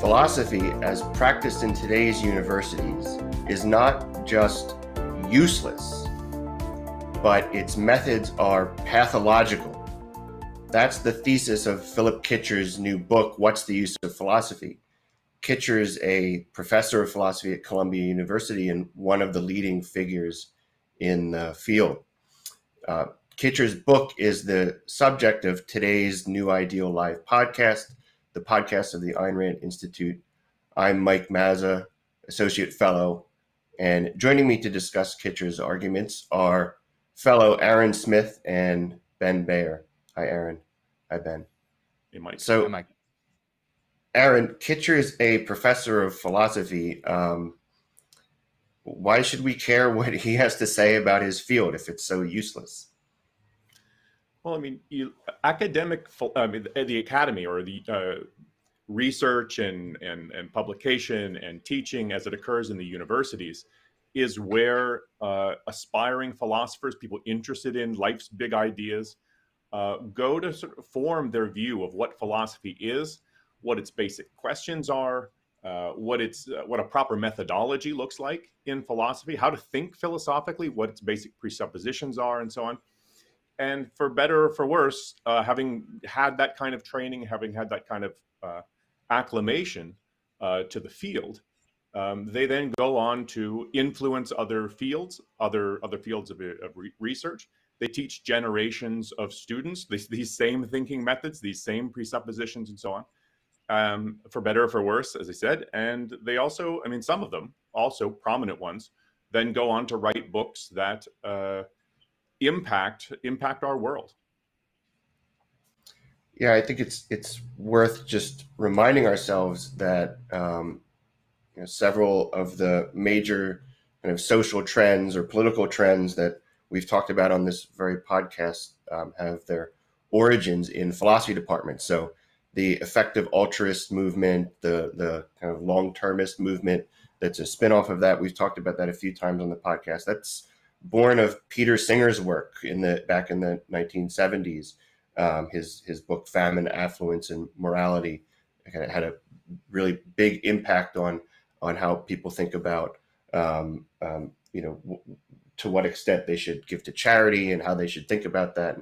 philosophy, as practiced in today's universities, is not just useless, but its methods are pathological. That's the thesis of Philip Kitcher's new book, What's the Use of Philosophy? Kitcher is a professor of philosophy at Columbia University and one of the leading figures in the field. Uh, Kitcher's book is the subject of today's New Ideal Live podcast, the podcast of the Ayn Rand Institute. I'm Mike Mazza, Associate Fellow, and joining me to discuss Kitcher's arguments are fellow Aaron Smith and Ben Bayer. Hi, Aaron. Hi, Ben. Hey, Mike. So, Hi, Mike. Aaron, Kitcher is a professor of philosophy. Um, why should we care what he has to say about his field if it's so useless? Well, I mean, you, academic, I mean, the, the academy or the uh, research and, and, and publication and teaching as it occurs in the universities is where uh, aspiring philosophers, people interested in life's big ideas, uh, go to sort of form their view of what philosophy is, what its basic questions are, uh, what its uh, what a proper methodology looks like in philosophy, how to think philosophically, what its basic presuppositions are, and so on. And for better or for worse, uh, having had that kind of training, having had that kind of uh, acclimation uh, to the field, um, they then go on to influence other fields, other other fields of, of re- research. They teach generations of students these, these same thinking methods, these same presuppositions, and so on um, for better or for worse, as I said. And they also, I mean, some of them, also prominent ones, then go on to write books that uh, impact impact our world. Yeah, I think it's it's worth just reminding ourselves that um, you know, several of the major kind of social trends or political trends that we've talked about on this very podcast um, have their origins in philosophy departments. So the effective altruist movement, the the kind of long termist movement that's a spinoff of that. We've talked about that a few times on the podcast. That's born of Peter Singer's work in the back in the 1970s. Um, his his book Famine, Affluence, and Morality kind of had a really big impact on on how people think about um, um, you know w- to what extent they should give to charity and how they should think about that.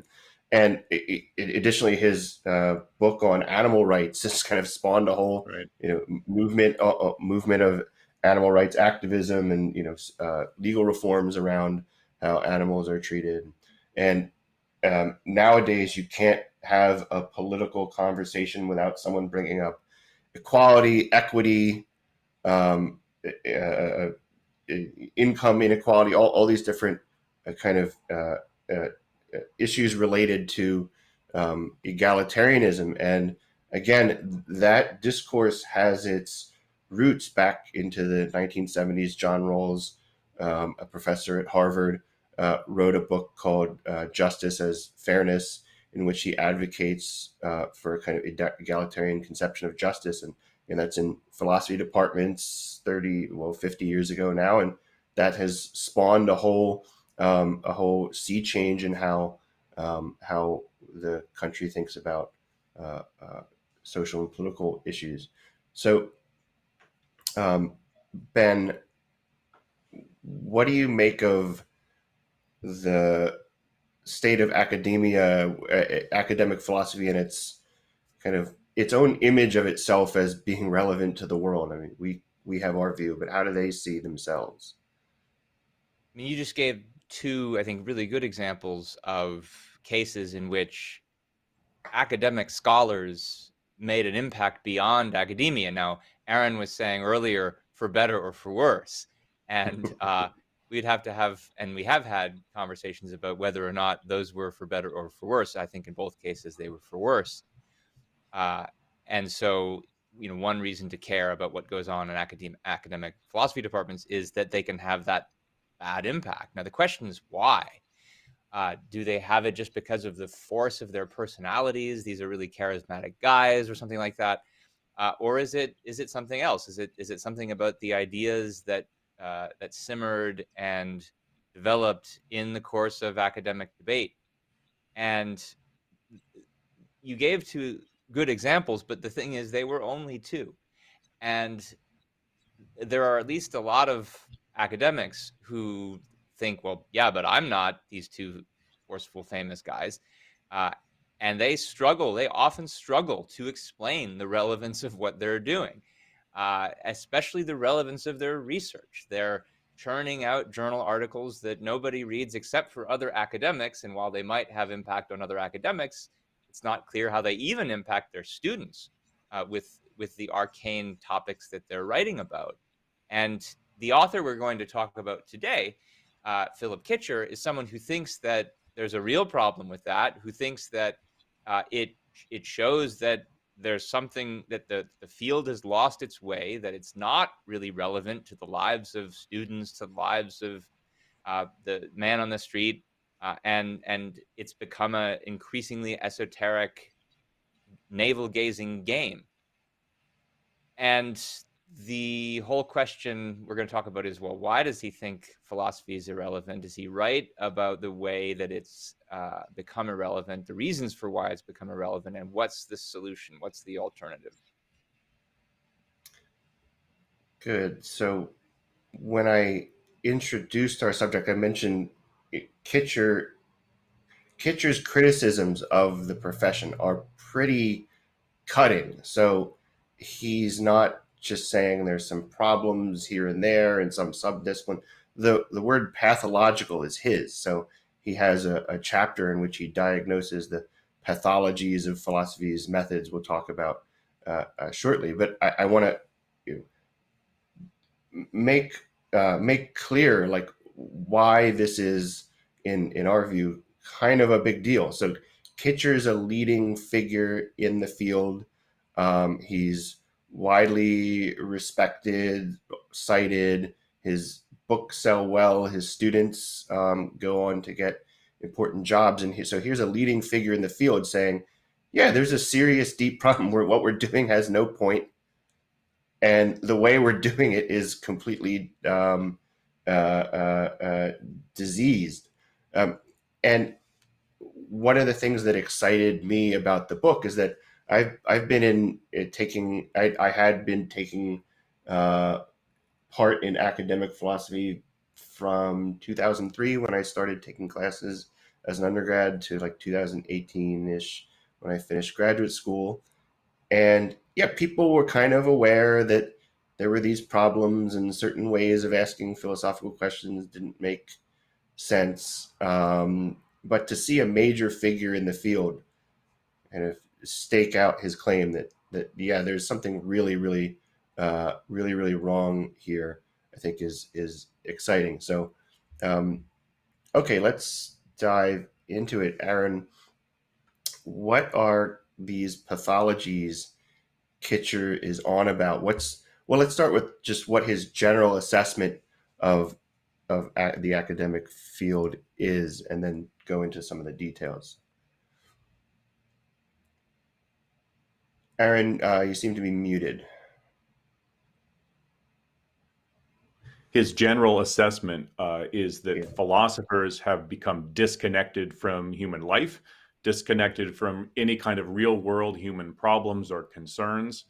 And it, it, additionally, his uh, book on animal rights has kind of spawned a whole Right. you know movement uh, uh, movement of animal rights activism and you know uh, legal reforms around how animals are treated. And um, nowadays, you can't have a political conversation without someone bringing up equality, equity, um, uh, uh, income inequality, all, all these different uh, kind of uh, uh, issues related to um, egalitarianism. And again, that discourse has its roots back into the 1970s. John Rawls, um, a professor at Harvard, uh, wrote a book called uh, Justice as Fairness, in which he advocates uh, for a kind of egalitarian conception of justice. And, and that's in philosophy departments 30, well, 50 years ago now. And that has spawned a whole um, a whole sea change in how um, how the country thinks about uh, uh, social and political issues. So, um, Ben, what do you make of the state of academia, uh, academic philosophy, and its kind of its own image of itself as being relevant to the world? I mean, we we have our view, but how do they see themselves? I mean, you just gave two, I think, really good examples of cases in which academic scholars made an impact beyond academia. Now, Aaron was saying earlier, for better or for worse. And uh, we'd have to have, and we have had conversations about whether or not those were for better or for worse. I think in both cases they were for worse. Uh, and so, you know, one reason to care about what goes on in academic academic philosophy departments is that they can have that bad impact. Now, the question is why? Uh, do they have it just because of the force of their personalities? These are really charismatic guys, or something like that, uh, or is it is it something else? Is it is it something about the ideas that uh, that simmered and developed in the course of academic debate? And you gave two good examples, but the thing is, they were only two. And there are at least a lot of academics who think, well, yeah, but I'm not these two forceful, famous guys. Uh, and they struggle, they often struggle to explain the relevance of what they're doing, uh, especially the relevance of their research. They're churning out journal articles that nobody reads except for other academics. And while they might have impact on other academics, it's not clear how they even impact their students uh, with, with the arcane topics that they're writing about. And the author we're going to talk about today, uh, Philip Kitcher, is someone who thinks that there's a real problem with that, who thinks that uh, it it shows that there's something that the, the field has lost its way, that it's not really relevant to the lives of students, to the lives of uh, the man on the street, uh, and and it's become a increasingly esoteric, navel gazing game. And the whole question we're going to talk about is well, why does he think philosophy is irrelevant? Is he right about the way that it's uh, become irrelevant, the reasons for why it's become irrelevant, and what's the solution? What's the alternative? Good. So when I introduced our subject, I mentioned Kitcher. Kitcher's criticisms of the profession are pretty cutting. So he's not just saying there's some problems here and there in some subdiscipline. The the word pathological is his. So he has a, a chapter in which he diagnoses the pathologies of philosophy's methods. We'll talk about uh, uh, shortly. But I, I want to you know, make uh, make clear like why this is in in our view kind of a big deal. So Kitcher is a leading figure in the field. Um, he's widely respected, cited. His books sell well. His students um, go on to get important jobs. And he, so here's a leading figure in the field saying, yeah, there's a serious, deep problem where what we're doing has no point, and the way we're doing it is completely um, uh, uh, uh, diseased. Um, and one of the things that excited me about the book is that I've I've been in uh, taking I, I had been taking uh, part in academic philosophy from 2003 when I started taking classes as an undergrad to like 2018 ish when I finished graduate school, and yeah, people were kind of aware that there were these problems and certain ways of asking philosophical questions didn't make sense. Um, but to see a major figure in the field kind of stake out his claim that that yeah, there's something really, really, uh, really, really wrong here. I think is is exciting. So, um, okay, let's dive into it, Aaron. What are these pathologies Kitcher is on about? What's well, let's start with just what his general assessment of of the academic field is, and then go into some of the details. Aaron, uh, you seem to be muted. His general assessment uh, is that yeah. philosophers have become disconnected from human life, disconnected from any kind of real world human problems or concerns,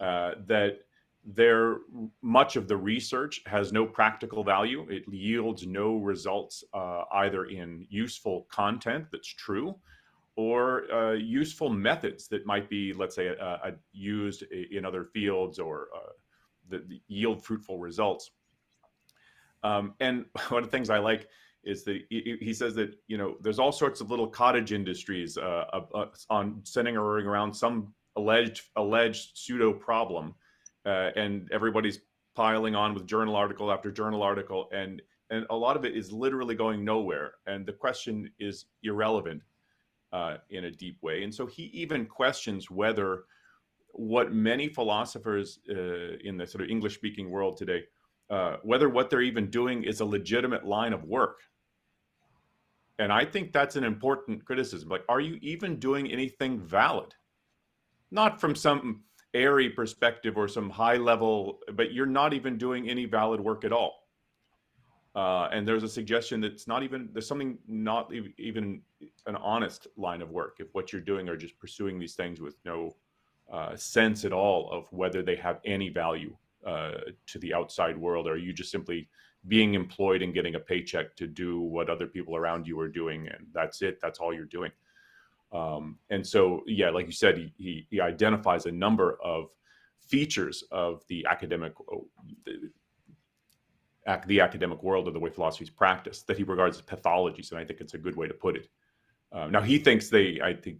uh, that there much of the research has no practical value. It yields no results uh, either in useful content that's true or uh, useful methods that might be, let's say, uh, uh used in other fields or uh, that yield fruitful results. Um, and one of the things I like is that he, says that you know there's all sorts of little cottage industries uh, on centering around some alleged alleged pseudo problem, and everybody's piling on with journal article after journal article, and and a lot of it is literally going nowhere. And the question is irrelevant uh, in a deep way. And so he even questions whether what many philosophers uh, in the sort of English speaking world today, uh, whether what they're even doing is a legitimate line of work. And I think that's an important criticism. Like, are you even doing anything valid? Not from some airy perspective or some high level, but you're not even doing any valid work at all. Uh, and there's a suggestion that it's not even there's something not even an honest line of work if what you're doing are just pursuing these things with no uh, sense at all of whether they have any value uh, to the outside world, or are you just simply being employed and getting a paycheck to do what other people around you are doing, and that's it. That's all you're doing. Um, and so, yeah, like you said, he, he, identifies a number of features of the academic oh, the, the academic world or the way philosophy is practiced that he regards as pathologies, and I think it's a good way to put it. Uh, now he thinks they, I think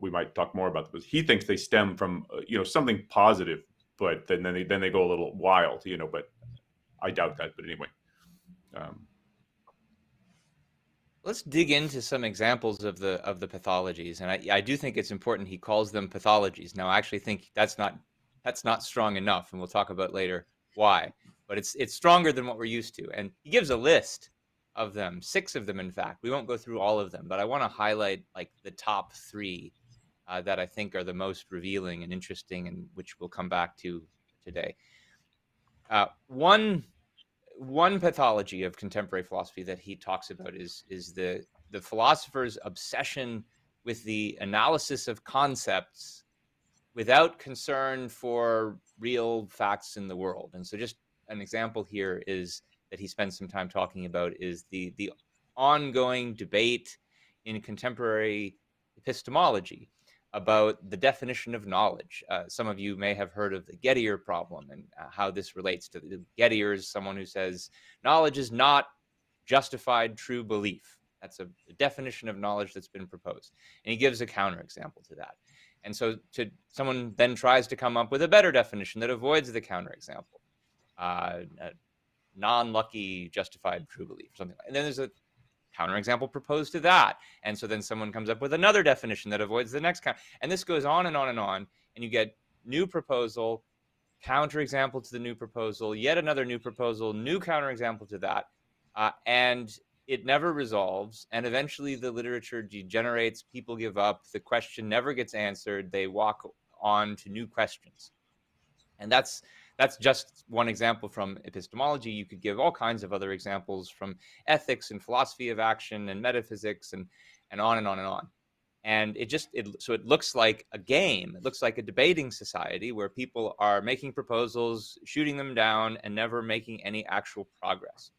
we might talk more about this. He thinks they stem from uh, you know something positive, but then then they then they go a little wild, you know. But I doubt that. But anyway, um, let's dig into some examples of the of the pathologies, and I, I do think it's important he calls them pathologies. Now, I actually think that's not that's not strong enough, and we'll talk about later why. But it's it's stronger than what we're used to, and he gives a list of them, six of them, in fact. We won't go through all of them, but I want to highlight like the top three uh, that I think are the most revealing and interesting, and which we'll come back to today. Uh, one one pathology of contemporary philosophy that he talks about is is the the philosopher's obsession with the analysis of concepts without concern for real facts in the world. And so just an example here is that he spends some time talking about is the the ongoing debate in contemporary epistemology about the definition of knowledge. Uh, some of you may have heard of the Gettier problem and uh, how this relates to the Gettier is someone who says knowledge is not justified true belief. That's a, a definition of knowledge that's been proposed. And he gives a counterexample to that. And so to someone then tries to come up with a better definition that avoids the counterexample. Uh, non-lucky justified true belief, something like. That. And then there's a counterexample proposed to that. And so then someone comes up with another definition that avoids the next count. And this goes on and on and on. And you get new proposal, counterexample to the new proposal, yet another new proposal, new counterexample to that. Uh, and it never resolves. And eventually the literature degenerates, people give up, the question never gets answered, they walk on to new questions. And that's that's just one example from epistemology. You could give all kinds of other examples from ethics and philosophy of action and metaphysics and and on and on and on. And it just it so it looks like a game. It looks like a debating society where people are making proposals, shooting them down, and never making any actual progress.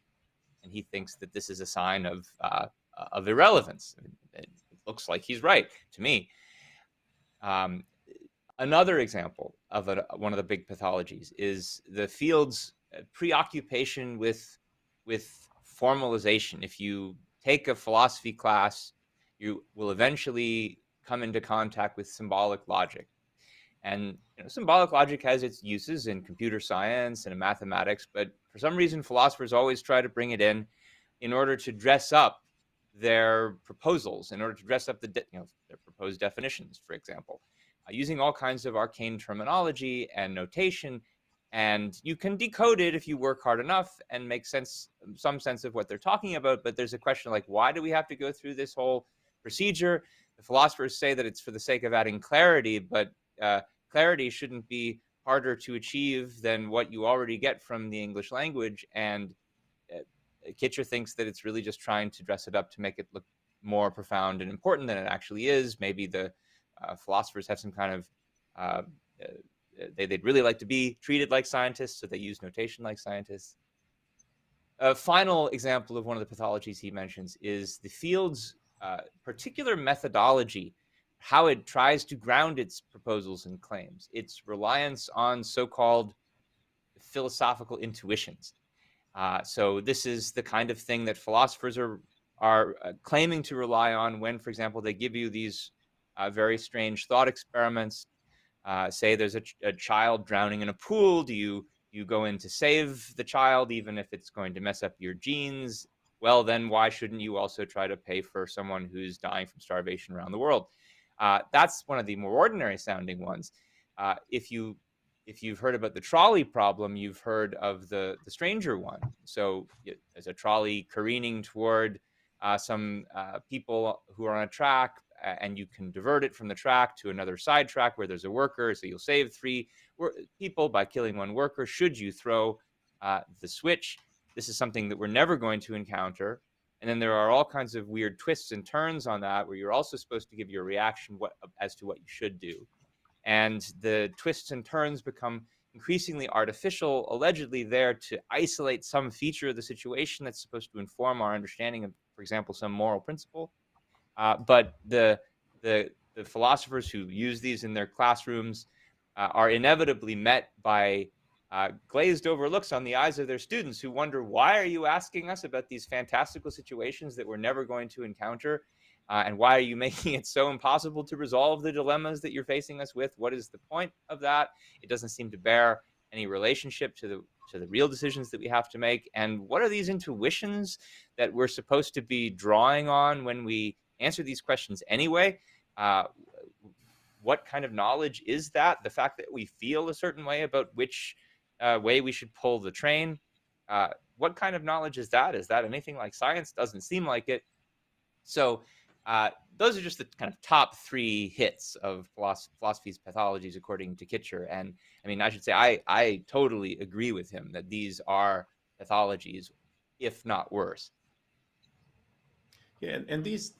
And he thinks that this is a sign of uh, of irrelevance. It looks like he's right to me. Um, Another example of a, one of the big pathologies is the field's uh, preoccupation with with formalization. If you take a philosophy class, you will eventually come into contact with symbolic logic. And you know, symbolic logic has its uses in computer science and in mathematics, but for some reason, philosophers always try to bring it in in order to dress up their proposals, in order to dress up the you know, their proposed definitions, for example using all kinds of arcane terminology and notation. And you can decode it if you work hard enough and make sense, some sense of what they're talking about. But there's a question like, why do we have to go through this whole procedure? The philosophers say that it's for the sake of adding clarity, but uh, clarity shouldn't be harder to achieve than what you already get from the English language. And uh, Kitcher thinks that it's really just trying to dress it up to make it look more profound and important than it actually is. Maybe the uh, philosophers have some kind of uh, uh, they, would really like to be treated like scientists, so they use notation like scientists. A final example of one of the pathologies he mentions is the field's uh, particular methodology, how it tries to ground its proposals and claims, its reliance on so called philosophical intuitions. Uh, so, this is the kind of thing that philosophers are, are uh, claiming to rely on when, for example, they give you these uh, very strange thought experiments. Uh, say there's a, a, child drowning in a pool. Do you you go in to save the child, even if it's going to mess up your jeans? Well, then why shouldn't you also try to pay for someone who's dying from starvation around the world? Uh, that's one of the more ordinary sounding ones. Uh, if you if you've heard about the trolley problem, you've heard of the the stranger one. So there's a trolley careening toward uh, some uh, people who are on a track and you can divert it from the track to another side track where there's a worker. So you'll save three people by killing one worker should you throw uh, the switch. This is something that we're never going to encounter. And then there are all kinds of weird twists and turns on that where you're also supposed to give your reaction what, as to what you should do. and the twists and turns become increasingly artificial, allegedly there to isolate some feature of the situation that's supposed to inform our understanding of, for example, some moral principle. Uh, but the, the the philosophers who use these in their classrooms uh, are inevitably met by uh, glazed over looks on the eyes of their students who wonder why are you asking us about these fantastical situations that we're never going to encounter? Uh, and why are you making it so impossible to resolve the dilemmas that you're facing us with? What is the point of that? It doesn't seem to bear any relationship to the to the real decisions that we have to make. And what are these intuitions that we're supposed to be drawing on when we answer these questions anyway. Uh, what kind of knowledge is that? The fact that we feel a certain way about which uh, way we should pull the train uh, what kind of knowledge is that? Is that anything like science? Doesn't seem like it. So uh, those are just the kind of top three hits of philosophy's pathologies according to Kitcher. And I mean, I should say I I totally agree with him that these are pathologies, if not worse. Yeah, and, and these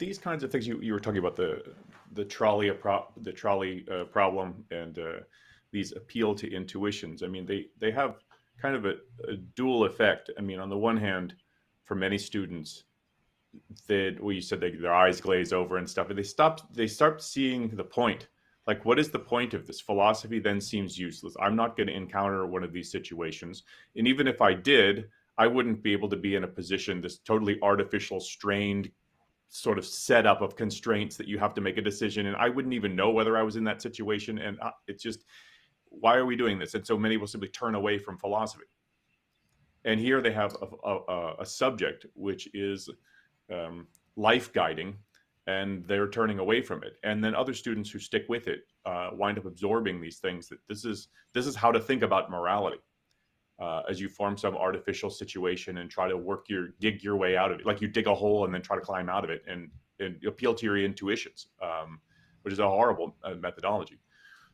these kinds of things you, you were talking about the the trolley the trolley uh, problem and uh, these appeal to intuitions. I mean, they they have kind of a, a dual effect. I mean, on the one hand, for many students, that well you said they, their eyes glaze over and stuff and they stop they start seeing the point like what is the point of this philosophy then seems useless i'm not going to encounter one of these situations and even if i did i wouldn't be able to be in a position this totally artificial strained sort of setup of constraints that you have to make a decision and i wouldn't even know whether i was in that situation and it's just why are we doing this? And so many will simply turn away from philosophy. And here they have a, a, a subject which is um, life guiding and they're turning away from it. And then other students who stick with it uh, wind up absorbing these things that this is this is how to think about morality uh, as you form some artificial situation and try to work your dig your way out of it. Like you dig a hole and then try to climb out of it and, and appeal to your intuitions um, which is a horrible uh, methodology.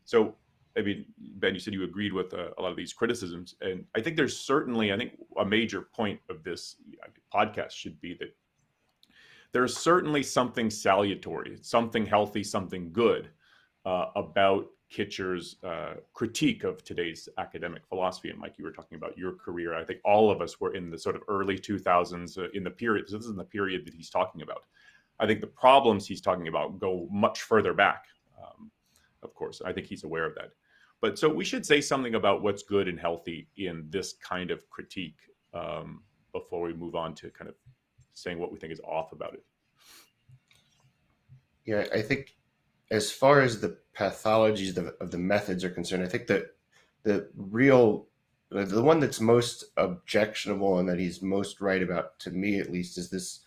So I mean, Ben, you said you agreed with uh, a lot of these criticisms, and I think there's certainly, I think, a major point of this podcast should be that there's certainly something salutary, something healthy, something good uh, about Kitcher's uh, critique of today's academic philosophy. And Mike, you were talking about your career. I think all of us were in the sort of early 2000s uh, in the period. So this is the period that he's talking about. I think the problems he's talking about go much further back. Um, of course, I think he's aware of that. But so we should say something about what's good and healthy in this kind of critique um, before we move on to kind of saying what we think is off about it. Yeah, I think as far as the pathologies of, of the methods are concerned, I think that the real the one that's most objectionable and that he's most right about to me at least is this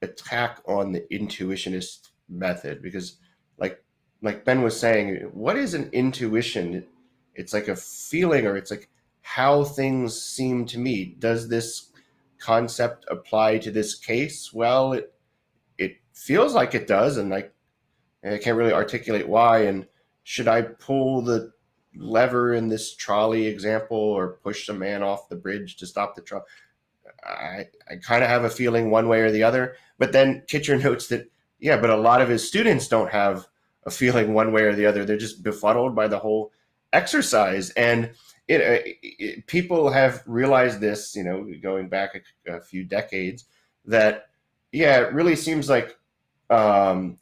attack on the intuitionist method. Because like like ben was saying what is an intuition? It's like a feeling or it's like how things seem to me. Does this concept apply to this case? Well, it it feels like it does, and I I can't really articulate why. And should I pull the lever in this trolley example or push the man off the bridge to stop the trolley? I, I kind of have a feeling one way or the other. But then Kitcher notes that, yeah, but a lot of his students don't have a feeling one way or the other. They're just befuddled by the whole exercise. And it, uh, it, people have realized this, you know, going back a, a, few decades, that yeah, it really seems like um,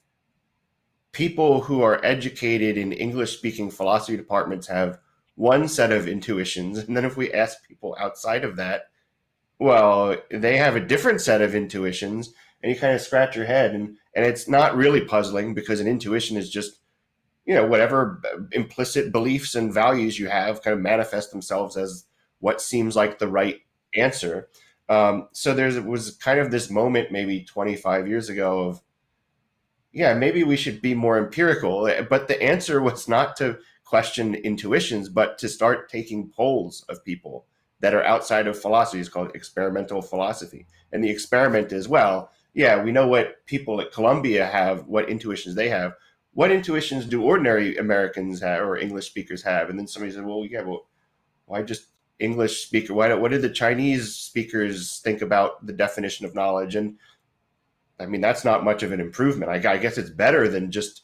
people who are educated in English-speaking philosophy departments have one set of intuitions, and then if we ask people outside of that, well, they have a different set of intuitions, and you kind of scratch your head, and and it's not really puzzling because an intuition is just you know whatever implicit beliefs and values you have kind of manifest themselves as what seems like the right answer. Um, so there was kind of this moment maybe 25 years ago of yeah maybe we should be more empirical eh, but the answer was not to question intuitions but to start taking polls of people that are outside of philosophy it's called experimental philosophy and the experiment is well yeah we know what people at columbia have what intuitions they have what intuitions do ordinary Americans have or English speakers have? And then somebody said, well, yeah, well, why just English speaker? Why what did the Chinese speakers think about the definition of knowledge? And I mean, that's not much of an improvement. I, I guess it's better than just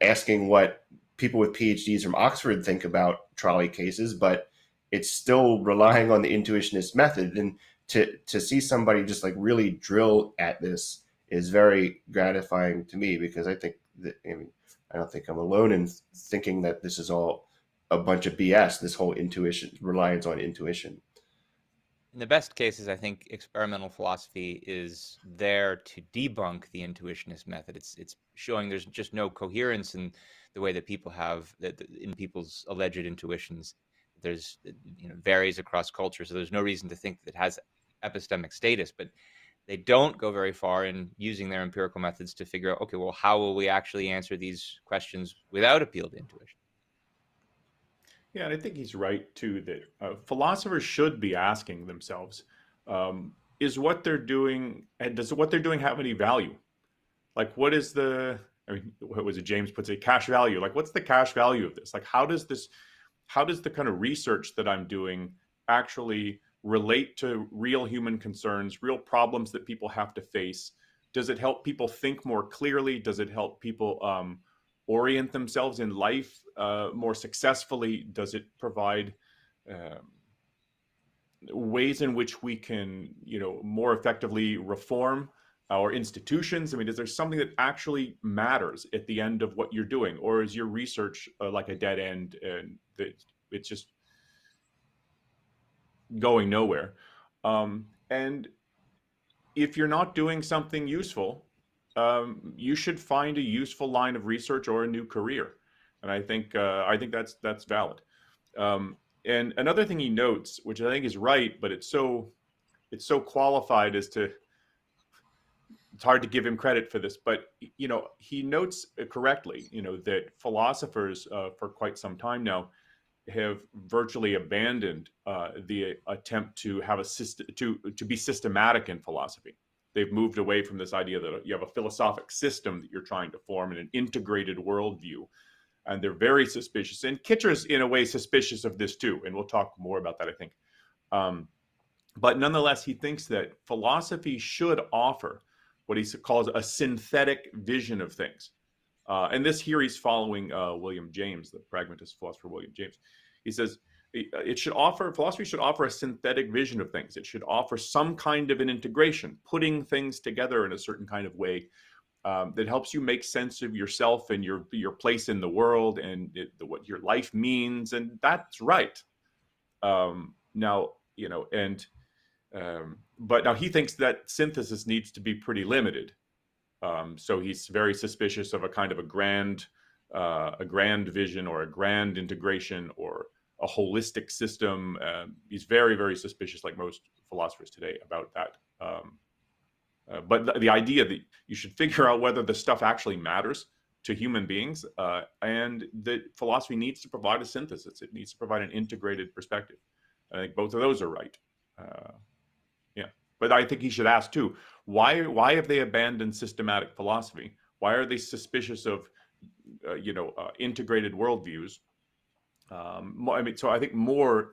asking what people with PhDs from Oxford think about trolley cases, but it's still relying on the intuitionist method. And to to see somebody just like really drill at this is very gratifying to me because I think that I mean I don't think I'm alone in thinking that this is all a bunch of BS. This whole intuition reliance on intuition. In the best cases, I think experimental philosophy is there to debunk the intuitionist method. It's it's showing there's just no coherence in the way that people have that in people's alleged intuitions. There's uh, you know varies across cultures, so there's no reason to think that it has epistemic status, but they don't go very far in using their empirical methods to figure out, okay, well, how will we actually answer these questions without appeal to intuition? Yeah, and I think he's right too that uh, philosophers should be asking themselves, um, is what they're doing, and does what they're doing have any value? Like, what is the, I mean, what was it? James puts it, cash value. Like, what's the cash value of this? Like, how does this, how does the kind of research that I'm doing actually relate to real human concerns, real problems that people have to face? Does it help people think more clearly? Does it help people um, orient themselves in life uh, more successfully? Does it provide um, ways in which we can, you know, more effectively reform our institutions? I mean, is there something that actually matters at the end of what you're doing, or is your research uh, like a dead end and it's just going nowhere? Um, and if you're not doing something useful, um, you should find a useful line of research or a new career. And I think uh, I think that's that's valid. Um, and another thing he notes, which I think is right, but it's so it's so qualified as to it's hard to give him credit for this, but you know he notes correctly, you know that philosophers uh, for quite some time now have virtually abandoned uh, the attempt to have a system to to be systematic in philosophy they've moved away from this idea that you have a philosophic system that you're trying to form and an integrated worldview. And they're very suspicious. And Kitcher's, in a way, suspicious of this too. And we'll talk more about that, I think. Um, but nonetheless, he thinks that philosophy should offer what he calls a synthetic vision of things. Uh, and this here he's following uh, William James, the pragmatist philosopher William James. He says it should offer philosophy should offer a synthetic vision of things. It should offer some kind of an integration putting things together in a certain kind of way um, that helps you make sense of yourself and your your place in the world and it, what your life means and that's right. Um, now you know and um, but now he thinks that synthesis needs to be pretty limited. Um, so he's very suspicious of a kind of a grand uh, a grand vision or a grand integration or a holistic system. Uh, he's very, very suspicious, like most philosophers today, about that. Um, uh, but the, the, idea that you should figure out whether the stuff actually matters to human beings, uh, and that philosophy needs to provide a synthesis. It needs to provide an integrated perspective. I think both of those are right. Uh, yeah, but I think he should ask too: why? Why have they abandoned systematic philosophy? Why are they suspicious of, uh, you know, uh, integrated worldviews? Um, I mean, so I think more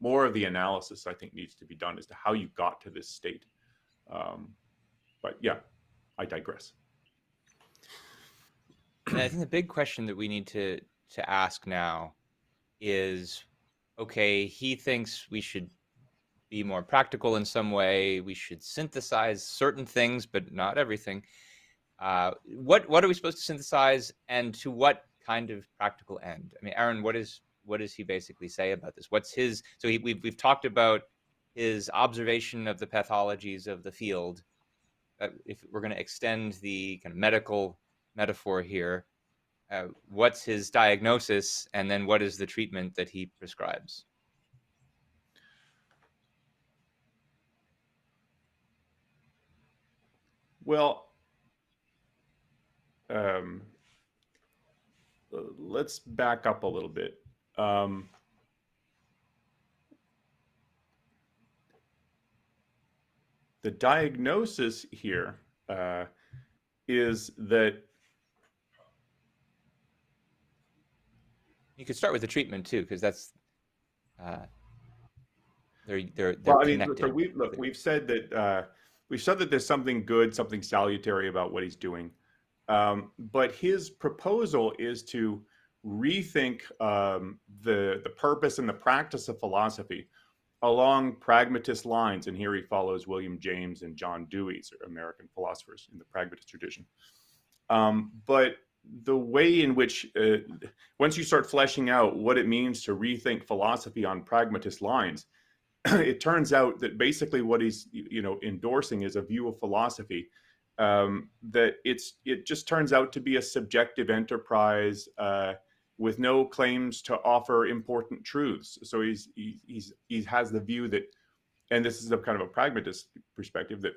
more of the analysis I think needs to be done as to how you got to this state. Um, but yeah, I digress. And I think the big question that we need to to ask now is, okay, he thinks we should be more practical in some way. We should synthesize certain things, but not everything. Uh, what what are we supposed to synthesize, and to what kind of practical end? I mean, Aaron, what is what does he basically say about this? What's his? So he, we've we've talked about his observation of the pathologies of the field. Uh, if we're going to extend the kind of medical metaphor here, uh, what's his diagnosis, and then what is the treatment that he prescribes? Well, um, let's back up a little bit. Um, the diagnosis here uh, is that you could start with the treatment too, because that's uh, they're they're, they're well, I mean, so we look, we've said that uh, we've said that there's something good, something salutary about what he's doing. Um, but his proposal is to rethink um, the the purpose and the practice of philosophy along pragmatist lines. And here he follows William James and John Dewey's American philosophers in the pragmatist tradition. Um, but the way in which uh, once you start fleshing out what it means to rethink philosophy on pragmatist lines it turns out that basically what he's you know endorsing is a view of philosophy um, that it's it just turns out to be a subjective enterprise uh, with no claims to offer important truths so he's he, he's he has the view that and this is a kind of a pragmatist perspective that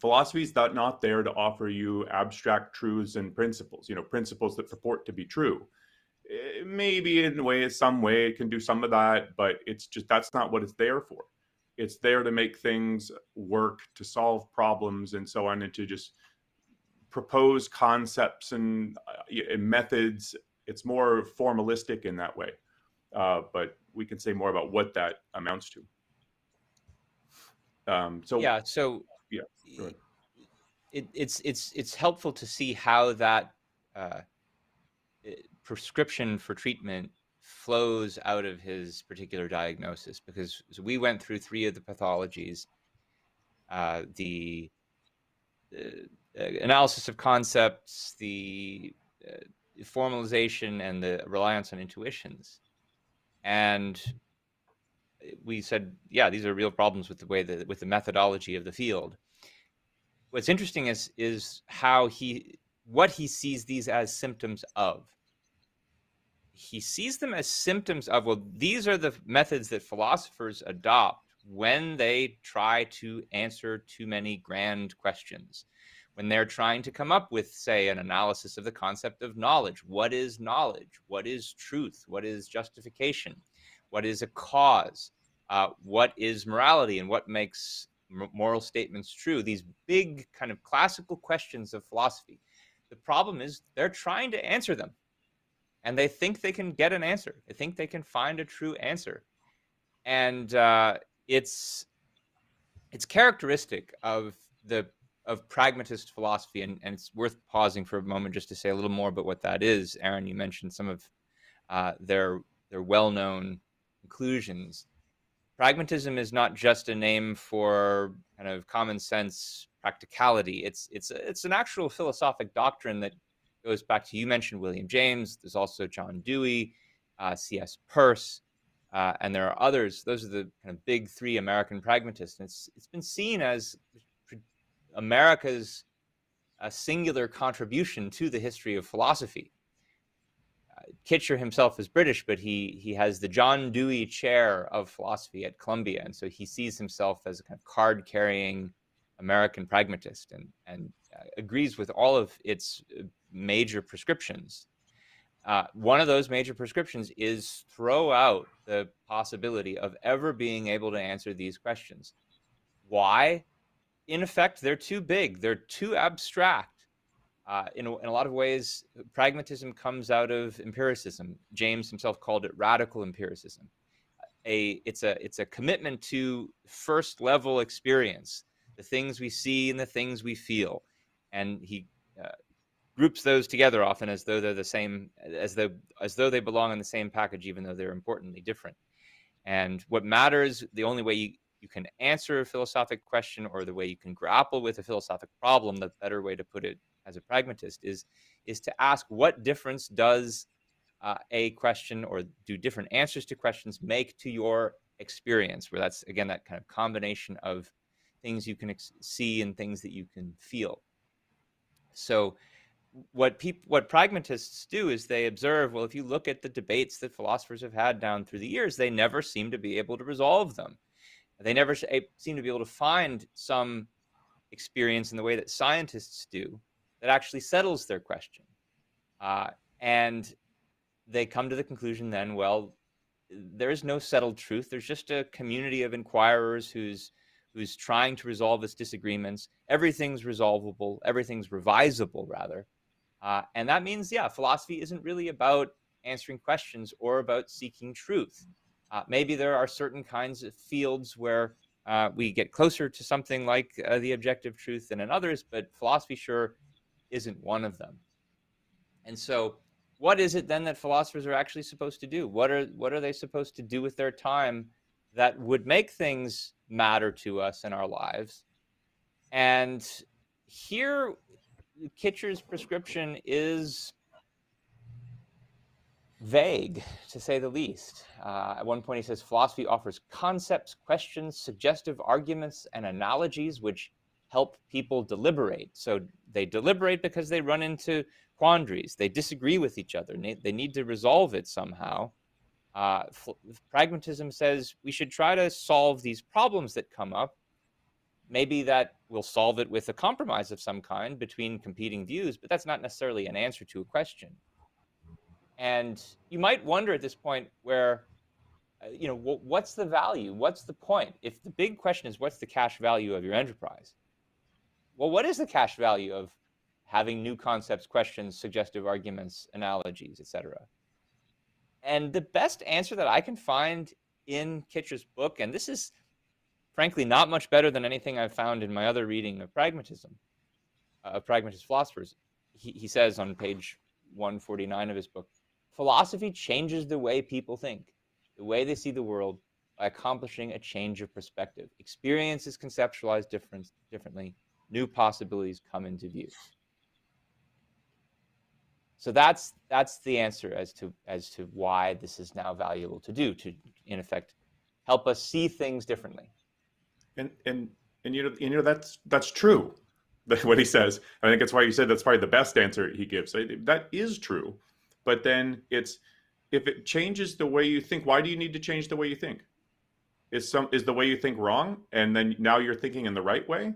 philosophy is not, not there to offer you abstract truths and principles, you know, principles that purport to be true. Eh, maybe in a way, some way, it can do some of that, but it's just that's not what it's there for. It's there to make things work, to solve problems, and so on, and to just propose concepts and, uh, and methods. It's more formalistic in that way, uh, but we can say more about what that amounts to. Um, so yeah, so yeah it, it's it's it's helpful to see how that uh, prescription for treatment flows out of his particular diagnosis because we went through three of the pathologies uh, the uh, analysis of concepts the uh, formalization and the reliance on intuitions. And we said yeah these are real problems with the way that with the methodology of the field. What's interesting is is how he what he sees these as symptoms of he sees them as symptoms of well these are the methods that philosophers adopt when they try to answer too many grand questions. When they're trying to come up with say an analysis of the concept of knowledge. What is knowledge? What is truth? What is justification? What is a cause? Uh, what is morality? And what makes moral statements true? These big kind of classical questions of philosophy. The problem is they're trying to answer them and they think they can get an answer. They think they can find a true answer. And uh, it's it's characteristic of the of pragmatist philosophy, and, and it's worth pausing for a moment just to say a little more about what that is. Aaron, you mentioned some of uh, their their well-known conclusions pragmatism is not just a name for kind of common sense practicality. It's it's it's an actual philosophic doctrine that goes back to you mentioned William James. There's also John Dewey, uh, C.S. Peirce, uh, and there are others. Those are the kind of big three American pragmatists. And it's it's been seen as America's a singular contribution to the history of philosophy. Kitcher himself is British, but he he has the John Dewey Chair of Philosophy at Columbia, and so he sees himself as a kind of card-carrying American pragmatist, and and uh, agrees with all of its uh, major prescriptions. Uh, one of those major prescriptions is throw out the possibility of ever being able to answer these questions. Why? In effect, they're too big. They're too abstract uh, in, a, in, a, lot of ways, pragmatism comes out of empiricism. James himself called it radical empiricism. A, it's, a, it's a commitment to first level experience, the things we see and the things we feel. And he uh, groups those together often as though they're the same, as though, as though they belong in the same package, even though they're importantly different. And what matters, the only way you, you can answer a philosophic question or the way you can grapple with a philosophic problem, the better way to put it as a pragmatist is is to ask what difference does uh, a question or do different answers to questions make to your experience where that's again that kind of combination of things you can see and things that you can feel so what people what pragmatists do is they observe well if you look at the debates that philosophers have had down through the years they never seem to be able to resolve them they never seem to be able to find some experience in the way that scientists do that actually settles their question. Uh, and they come to the conclusion then, well, there is no settled truth. There's just a community of inquirers who's who's trying to resolve its disagreements. Everything's resolvable. Everything's revisable, rather. Uh, and that means, yeah, philosophy isn't really about answering questions or about seeking truth. Uh, maybe there are certain kinds of fields where uh, we get closer to something like uh, the objective truth than in others, but philosophy sure isn't one of them. And so what is it then that philosophers are actually supposed to do? What are what are they supposed to do with their time that would make things matter to us in our lives? And here, Kitcher's prescription is vague, to say the least. Uh, at one point, he says philosophy offers concepts, questions, suggestive arguments, and analogies which help people deliberate. So they deliberate because they run into quandaries. They disagree with each other. They need to resolve it somehow. Uh, pragmatism says we should try to solve these problems that come up. Maybe that will solve it with a compromise of some kind between competing views, but that's not necessarily an answer to a question. And you might wonder at this point where, uh, you know, what's the value? What's the point? If the big question is what's the cash value of your enterprise? Well, what is the cash value of having new concepts, questions, suggestive arguments, analogies, etc.? And the best answer that I can find in Kitcher's book, and this is frankly not much better than anything I've found in my other reading of pragmatism, uh, of pragmatist philosophers. He, he says on page 149 of his book philosophy changes the way people think, the way they see the world by accomplishing a change of perspective. Experience is conceptualized different, differently, new possibilities come into view. So that's that's the answer as to as to why this is now valuable to do to in effect help us see things differently. And and and you know you know that's that's true. What he says. I think that's why you said that's probably the best answer he gives. That is true. But then it's if it changes the way you think, why do you need to change the way you think? Is some is the way you think wrong, and then now you're thinking in the right way?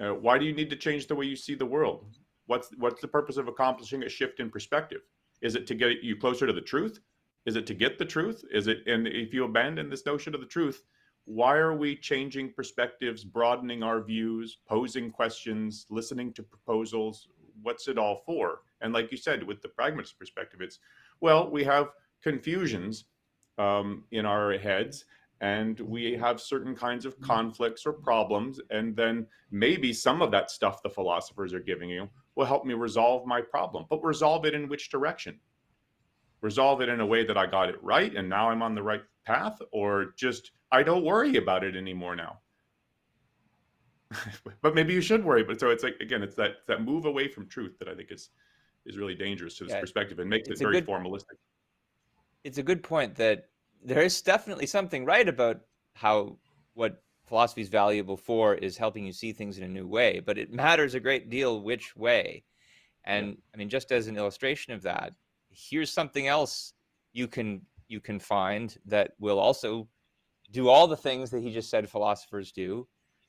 Uh, why do you need to change the way you see the world? What's what's the purpose of accomplishing a shift in perspective? Is it to get you closer to the truth? Is it to get the truth? Is it and if you abandon this notion of the truth, why are we changing perspectives, broadening our views, posing questions, listening to proposals? What's it all for? And like you said, with the pragmatist perspective, it's well, we have confusions um, in our heads and we have certain kinds of conflicts or problems and then maybe some of that stuff the philosophers are giving you will help me resolve my problem but resolve it in which direction resolve it in a way that i got it right and now i'm on the right path or just i don't worry about it anymore now but maybe you should worry but so it's like again it's that that move away from truth that i think is is really dangerous to this yeah, perspective and makes it very good, formalistic. It's a good point that there is definitely something right about how what philosophy is valuable for is helping you see things in a new way, but it matters a great deal which way. And yeah. I mean, just as an illustration of that, here's something else you can you can find that will also do all the things that he just said philosophers do,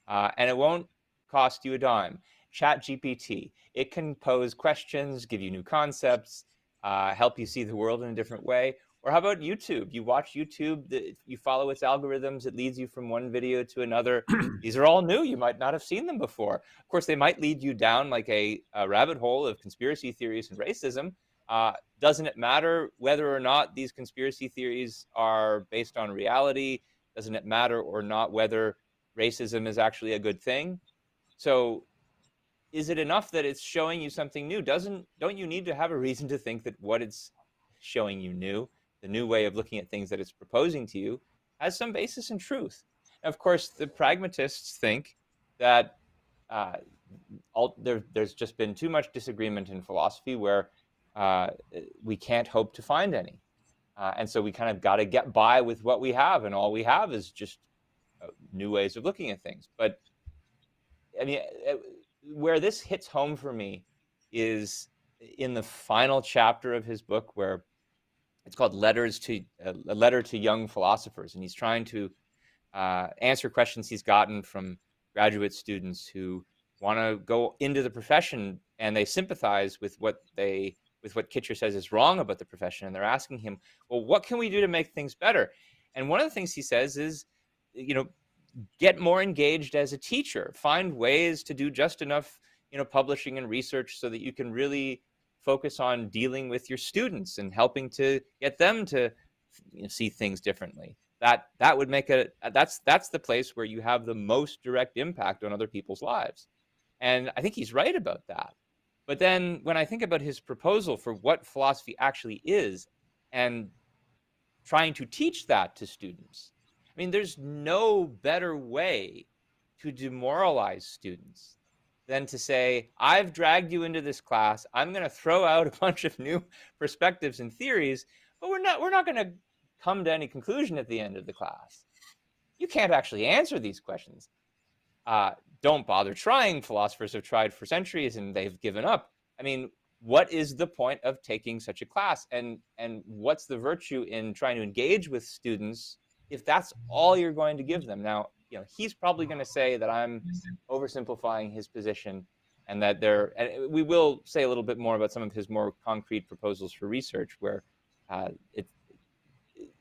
uh, and it won't cost you a dime. Chat GPT. It can pose questions, give you new concepts, uh, help you see the world in a different way. Or how about YouTube? You watch YouTube, you follow its algorithms, it leads you from one video to another. These are all new. You might not have seen them before. Of course, they might lead you down like a, a rabbit hole of conspiracy theories and racism. Uh, doesn't it matter whether or not these conspiracy theories are based on reality? Doesn't it matter or not whether racism is actually a good thing? So is it enough that it's showing you something new? Doesn't don't you need to have a reason to think that what it's showing you new, the new way of looking at things that it's proposing to you, has some basis in truth? of course, the pragmatists think that uh, all, there, there's just been too much disagreement in philosophy where uh, we can't hope to find any. Uh, and so we kind of got to get by with what we have, and all we have is just uh, new ways of looking at things. But I mean, where this hits home for me is in the final chapter of his book where it's called letters to uh, a letter to young philosophers and he's trying to uh, answer questions he's gotten from graduate students who want to go into the profession and they sympathize with what they with what kitcher says is wrong about the profession and they're asking him well what can we do to make things better? And one of the things he says is you know get more engaged as a teacher. Find ways to do just enough you know publishing and research so that you can really focus on dealing with your students and helping to get them to you know, see things differently. That that would make a that's that's the place where you have the most direct impact on other people's lives. And i think he's right about that. But then when I think about his proposal for what philosophy actually is and trying to teach that to students, I mean, there's no better way to demoralize students than to say, I've dragged you into this class. I'm going to throw out a bunch of new perspectives and theories, but we're not, we're not going to come to any conclusion at the end of the class. You can't actually answer these questions. Uh, don't bother trying. Philosophers have tried for centuries and they've given up. I mean, what is the point of taking such a class? And, and what's the virtue in trying to engage with students if that's all you're going to give them? Now, you know, he's probably going to say that I'm oversimplifying his position and that there, and we will say a little bit more about some of his more concrete proposals for research where uh, it,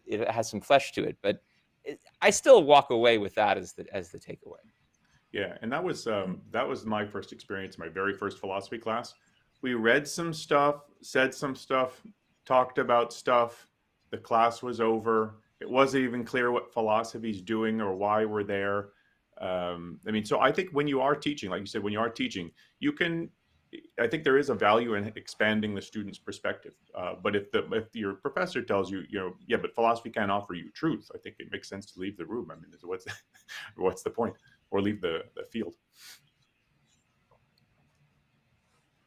it has some flesh to it, but it, I still walk away with that as the, as the takeaway. Yeah, and that was um, that was my first experience, my very first philosophy class. We read some stuff, said some stuff, talked about stuff. The class was over. It wasn't even clear what philosophy is doing or why we're there. Um, I mean, so I think when you are teaching, like you said, when you are teaching, you can. I think there is a value in expanding the student's perspective. Uh, but if the if your professor tells you, you know, yeah, but philosophy can't offer you truth, I think it makes sense to leave the room. I mean, what's what's the point? or leave the, the field.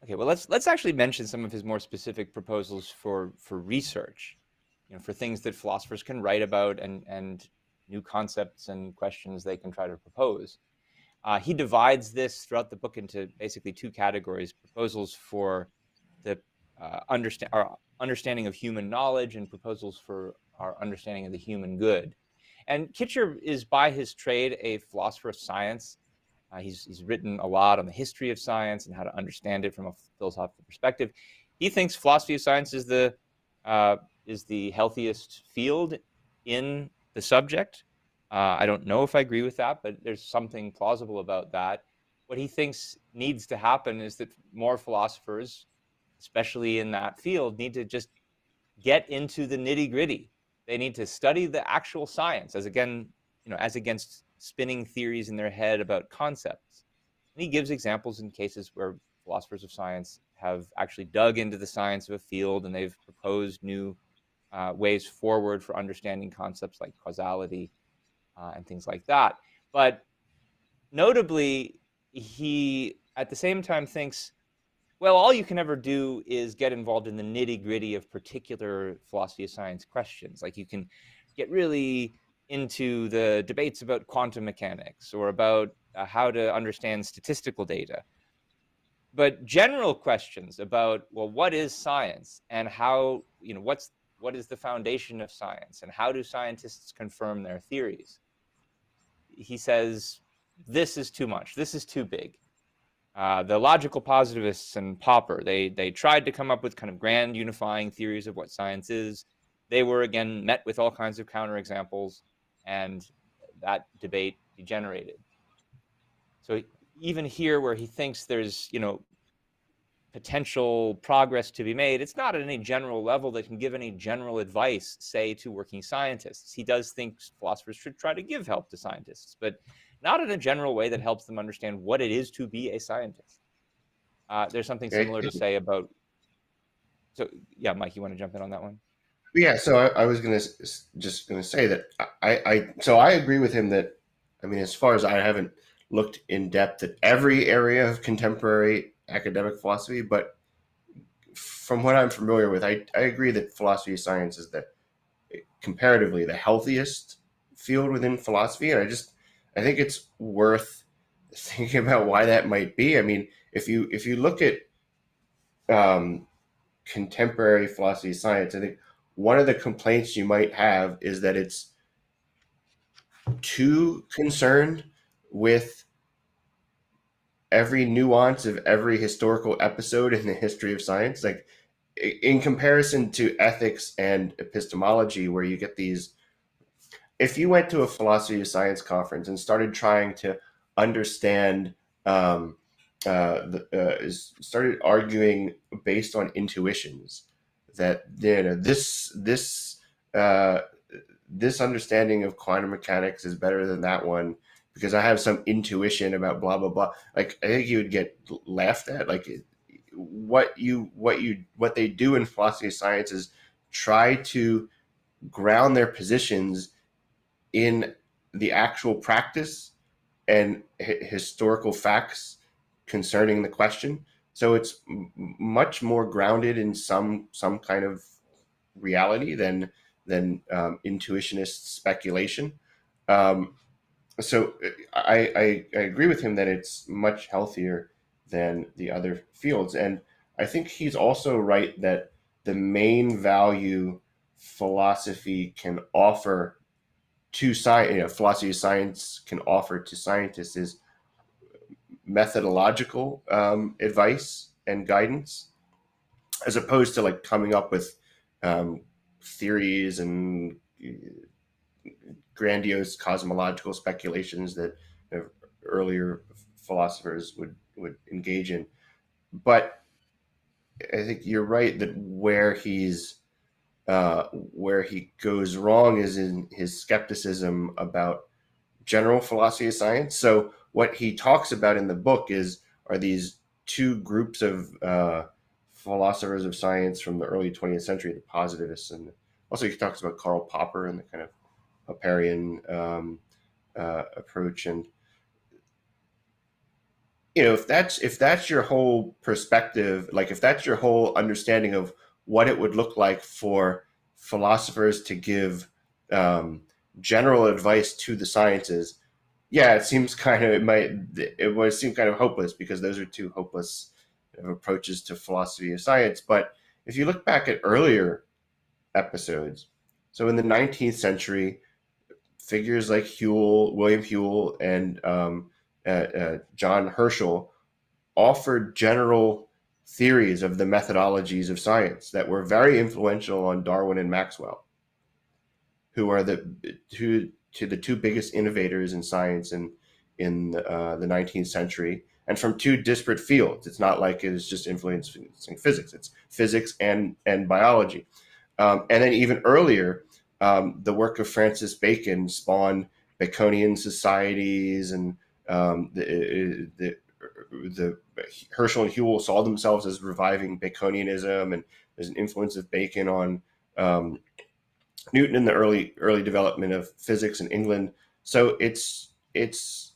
Okay, well let's let's actually mention some of his more specific proposals for for research, you know, for things that philosophers can write about and and new concepts and questions they can try to propose. Uh, he divides this throughout the book into basically two categories: proposals for the uh, our understanding of human knowledge and proposals for our understanding of the human good. And Kitcher is by his trade a philosopher of science. Uh, he's, he's written a lot on the history of science and how to understand it from a philosophical perspective. He thinks philosophy of science is the uh, is the healthiest field in the subject. Uh, I don't know if I agree with that, but there's something plausible about that. What he thinks needs to happen is that more philosophers, especially in that field, need to just get into the nitty gritty they need to study the actual science as again, you know, as against spinning theories in their head about concepts. And he gives examples in cases where philosophers of science have actually dug into the science of a field and they've proposed new uh, ways forward for understanding concepts like causality uh, and things like that. But notably, he at the same time thinks well, all you can ever do is get involved in the nitty gritty of particular philosophy of science questions. Like you can get really into the debates about quantum mechanics or about uh, how to understand statistical data. But general questions about, well, what is science and how, you know, what's, what is the foundation of science and how do scientists confirm their theories? He says, this is too much. This is too big. Uh, the logical positivists and Popper, they they tried to come up with kind of grand unifying theories of what science is. They were again met with all kinds of counterexamples, and that debate degenerated. So even here, where he thinks there's you know potential progress to be made, it's not at any general level that can give any general advice, say, to working scientists. He does think philosophers should try to give help to scientists, but not in a general way that helps them understand what it is to be a scientist. Uh, there's something similar to say about. So yeah, Mike, you want to jump in on that one? Yeah, so I, I was gonna just gonna say that I, I so I agree with him that I mean as far as I haven't looked in depth at every area of contemporary academic philosophy, but from what I'm familiar with, I, I agree that philosophy of science is the comparatively the healthiest field within philosophy, and I just I think it's worth thinking about why that might be. I mean, if you if you look at um, contemporary philosophy of science, I think one of the complaints you might have is that it's too concerned with every nuance of every historical episode in the history of science like in comparison to ethics and epistemology where you get these if you went to a philosophy of science conference and started trying to understand um, uh, the, uh, started arguing based on intuitions that you know this this uh, this understanding of quantum mechanics is better than that one because I have some intuition about blah blah blah. Like I think you would get laughed at. Like what you what you what they do in philosophy of science is try to ground their positions in the actual practice and h- historical facts concerning the question. So it's m- much more grounded in some some kind of reality than than um, intuitionist speculation. Um, so I, I, I agree with him that it's much healthier than the other fields, and I think he's also right that the main value philosophy can offer to science, you know, philosophy of science can offer to scientists is methodological um, advice and guidance, as opposed to like coming up with um, theories and uh, grandiose cosmological speculations that you know, earlier philosophers would would engage in. But I think you're right that where he's uh, where he goes wrong is in his skepticism about general philosophy of science. So what he talks about in the book is are these two groups of uh, philosophers of science from the early 20th century, the positivists, and also he talks about Karl Popper and the kind of Popperian um, uh, approach. And you know, if that's if that's your whole perspective, like if that's your whole understanding of what it would look like for philosophers to give um, general advice to the sciences, yeah, it seems kind of it might it would seem kind of hopeless because those are two hopeless approaches to philosophy of science. But if you look back at earlier episodes, so in the 19th century, figures like Whewell, William Whewell, and um, uh, uh, John Herschel offered general theories of the methodologies of science that were very influential on Darwin and Maxwell, who are the two to the two biggest innovators in science in in uh, the 19th century, and from two disparate fields. It's not like it's just influencing physics; it's physics and and biology. Um, and then even earlier, um, the work of Francis Bacon spawned Baconian societies, and um, the, the the Herschel and Whewell saw themselves as reviving Baconianism, and there's an influence of Bacon on um, Newton in the early early development of physics in England. So it's it's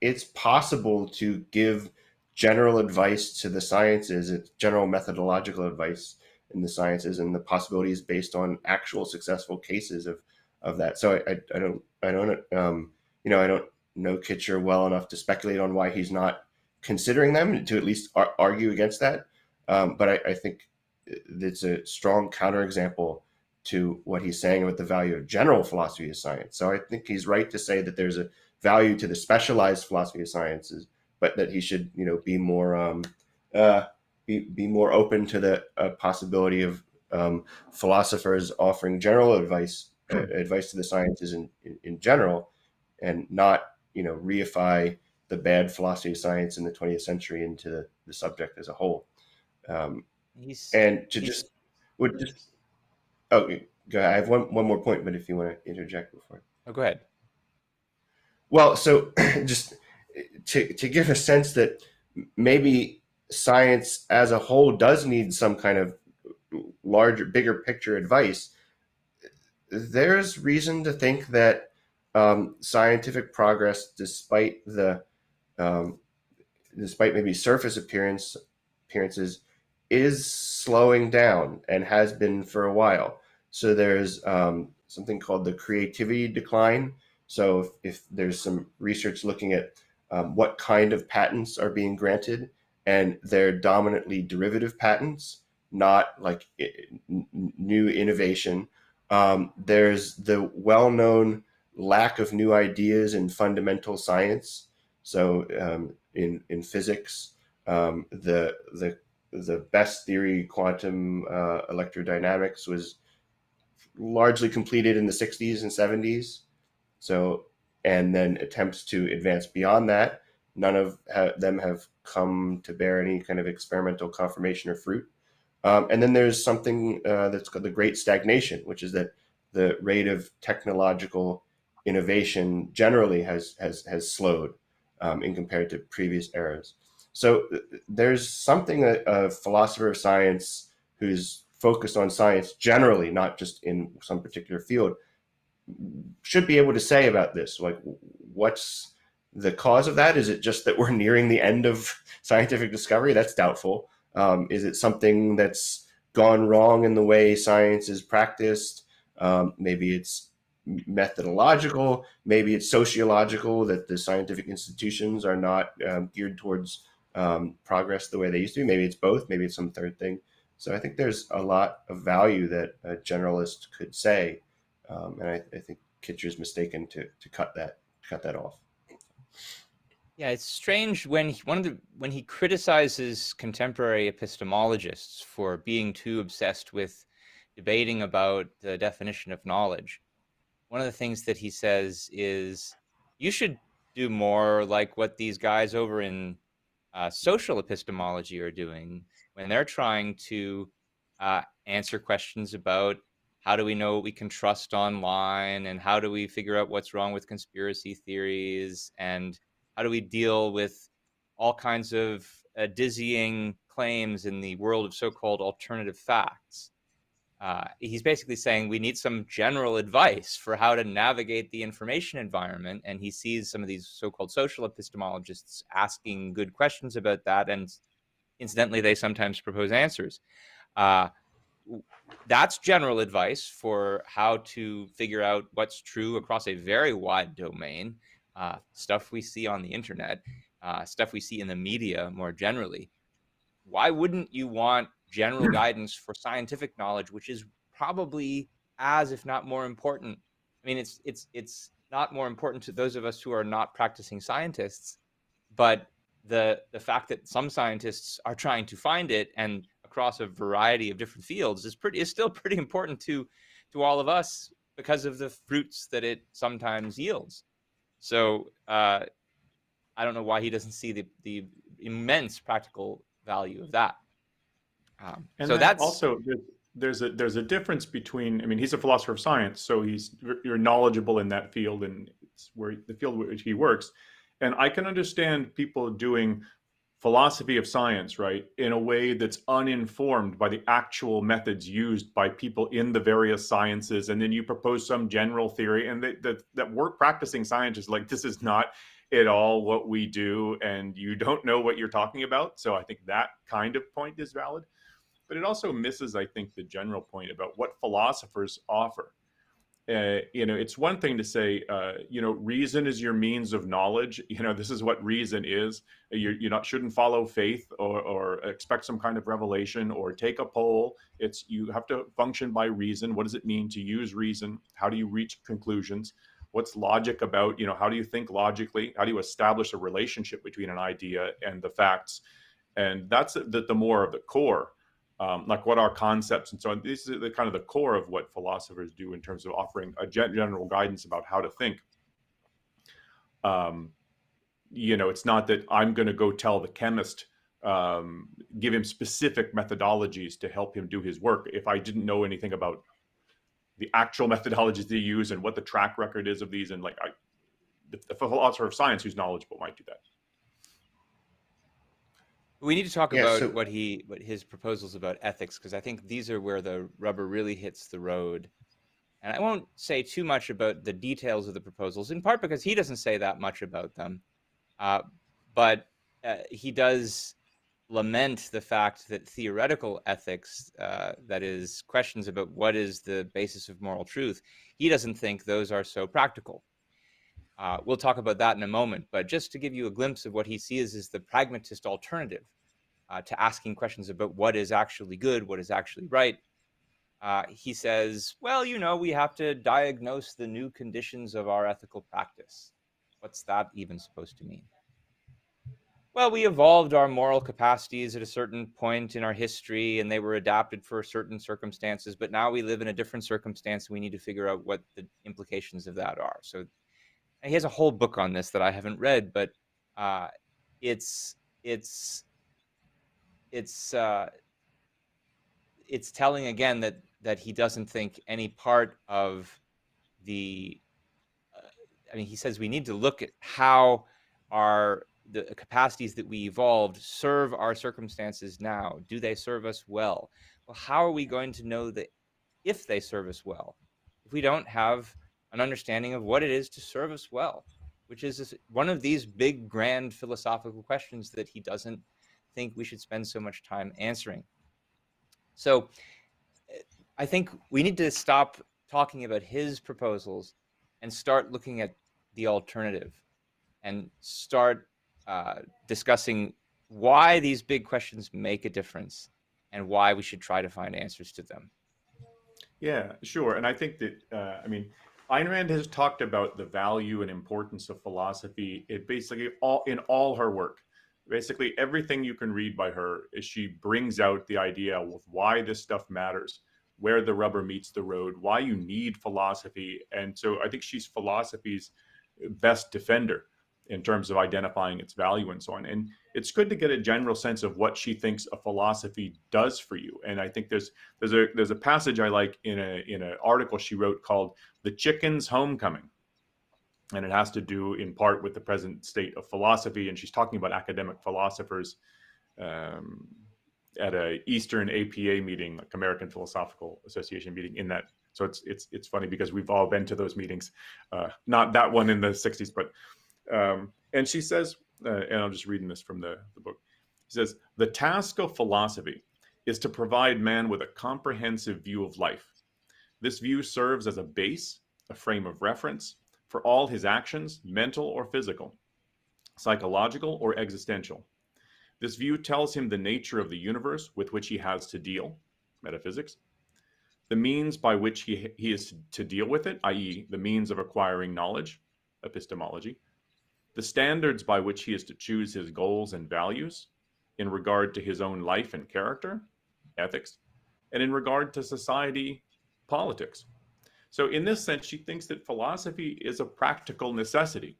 it's possible to give general advice to the sciences, it's general methodological advice in the sciences, and the possibilities based on actual successful cases of of that. So I, I, I don't I don't um, you know I don't know Kitcher well enough to speculate on why he's not considering them to at least ar- argue against that. Um, but I, I, think it's a strong counterexample to what he's saying about the value of general philosophy of science. So I think he's right to say that there's a value to the specialized philosophy of sciences, but that he should, you know, be more um, uh, be, be more open to the uh, possibility of um, philosophers offering general advice uh, advice to the sciences in, in, in general, and not you know reify the bad philosophy of science in the 20th century into the, the subject as a whole. Um, and to just would just oh go ahead. I have one one more point, but if you want to interject before. Oh, go ahead. Well, so just to to give a sense that maybe science as a whole does need some kind of larger, bigger picture advice. There's reason to think that um, scientific progress, despite the um, despite maybe surface appearance appearances, is slowing down and has been for a while. So there's um, something called the creativity decline. So if, if there's some research looking at um, what kind of patents are being granted, and they're dominantly derivative patents, not like new innovation. Um, there's the well-known lack of new ideas in fundamental science. So um, in in physics, um, the the the best theory, quantum uh, electrodynamics, was largely completed in the 60s and 70s. So and then attempts to advance beyond that, none of ha- them have come to bear any kind of experimental confirmation or fruit. Um, and then there's something uh, that's called the great stagnation, which is that the rate of technological innovation generally has has has slowed um, in compared to previous eras. So there's something that a philosopher of science who's focused on science generally, not just in some particular field, should be able to say about this. Like, what's the cause of that? Is it just that we're nearing the end of scientific discovery? That's doubtful. Um, is it something that's gone wrong in the way science is practiced? Um, maybe it's methodological, maybe it's sociological that the scientific institutions are not um, geared towards um, progress the way they used to be. Maybe it's both, maybe it's some third thing. So I think there's a lot of value that a generalist could say, um, and I, I think Kitcher's mistaken to to cut that cut that off. Yeah, it's strange when he, one of the when he criticizes contemporary epistemologists for being too obsessed with debating about the definition of knowledge. One of the things that he says is you should do more like what these guys over in uh, social epistemology are doing when they're trying to uh, answer questions about how do we know what we can trust online and how do we figure out what's wrong with conspiracy theories and how do we deal with all kinds of uh, dizzying claims in the world of so-called alternative facts uh, he's basically saying we need some general advice for how to navigate the information environment. And he sees some of these so called social epistemologists asking good questions about that. And incidentally, they sometimes propose answers. Uh, that's general advice for how to figure out what's true across a very wide domain, uh, stuff we see on the internet, uh, stuff we see in the media more generally. Why wouldn't you want general guidance for scientific knowledge, which is probably as, if not more important. I mean, it's it's it's not more important to those of us who are not practicing scientists, but the the fact that some scientists are trying to find it and across a variety of different fields is pretty is still pretty important to to all of us because of the fruits that it sometimes yields. So uh, I don't know why he doesn't see the the immense practical value of that. Um, and so that's also there's a there's a difference between. I mean, he's a philosopher of science, so he's you're knowledgeable in that field, and it's where the field which he works. And I can understand people doing philosophy of science, right, in a way that's uninformed by the actual methods used by people in the various sciences. And then you propose some general theory, and that that, that work practicing scientists like this is not at all what we do, and you don't know what you're talking about. So I think that kind of point is valid but it also misses, I think, the general point about what philosophers offer. Uh, you know, it's one thing to say, uh, you know, reason is your means of knowledge. You know, this is what reason is. You you not shouldn't follow faith or, or expect some kind of revelation or take a poll. It's you have to function by reason. What does it mean to use reason? How do you reach conclusions? What's logic about? You know, how do you think logically? How do you establish a relationship between an idea and the facts? And that's the, the more of the core um, like what are concepts and so on. This is the kind of the core of what philosophers do in terms of offering a general guidance about how to think. Um, you know, it's not that I'm going to go tell the chemist, um, give him specific methodologies to help him do his work. If I didn't know anything about the actual methodologies they use and what the track record is of these, and like I, the, the philosopher of science who's knowledgeable might do that. We need to talk yeah, about so, what he what his proposals about ethics because I think these are where the rubber really hits the road. And I won't say too much about the details of the proposals, in part because he doesn't say that much about them. Uh, but uh, he does lament the fact that theoretical ethics, uh, that is, questions about what is the basis of moral truth, he doesn't think those are so practical. Uh, we'll talk about that in a moment, but just to give you a glimpse of what he sees as the pragmatist alternative uh, to asking questions about what is actually good, what is actually right, uh, he says, well, you know, we have to diagnose the new conditions of our ethical practice. What's that even supposed to mean? Well, we evolved our moral capacities at a certain point in our history and they were adapted for certain circumstances, but now we live in a different circumstance and we need to figure out what the implications of that are. So he has a whole book on this that I haven't read, but uh, it's it's it's uh, it's telling again that that he doesn't think any part of the. Uh, I mean, he says we need to look at how our the capacities that we evolved serve our circumstances now? Do they serve us well? Well, how are we going to know that if they serve us well? If we don't have an understanding of what it is to serve us well, which is one of these big, grand philosophical questions that he doesn't think we should spend so much time answering. So I think we need to stop talking about his proposals and start looking at the alternative and start uh, discussing why these big questions make a difference and why we should try to find answers to them. Yeah, sure. And I think that, uh, I mean, Ayn Rand has talked about the value and importance of philosophy. It basically all in all her work. Basically, everything you can read by her is she brings out the idea of why this stuff matters, where the rubber meets the road, why you need philosophy. And so I think she's philosophy's best defender in terms of identifying its value and so on. And it's good to get a general sense of what she thinks a philosophy does for you. And I think there's there's a there's a passage I like in a in an article she wrote called "The Chicken's Homecoming," and it has to do in part with the present state of philosophy. And she's talking about academic philosophers. Um, at a Eastern APA meeting, like American Philosophical Association meeting, in that so it's it's it's funny because we've all been to those meetings, uh, not that one in the '60s, but um, and she says, uh, and I'm just reading this from the, the book. She says, The task of philosophy is to provide man with a comprehensive view of life. This view serves as a base, a frame of reference for all his actions, mental or physical, psychological or existential. This view tells him the nature of the universe with which he has to deal, metaphysics, the means by which he, he is to deal with it, i.e., the means of acquiring knowledge, epistemology, the standards by which he is to choose his goals and values in regard to his own life and character, ethics, and in regard to society, politics. So, in this sense, she thinks that philosophy is a practical necessity.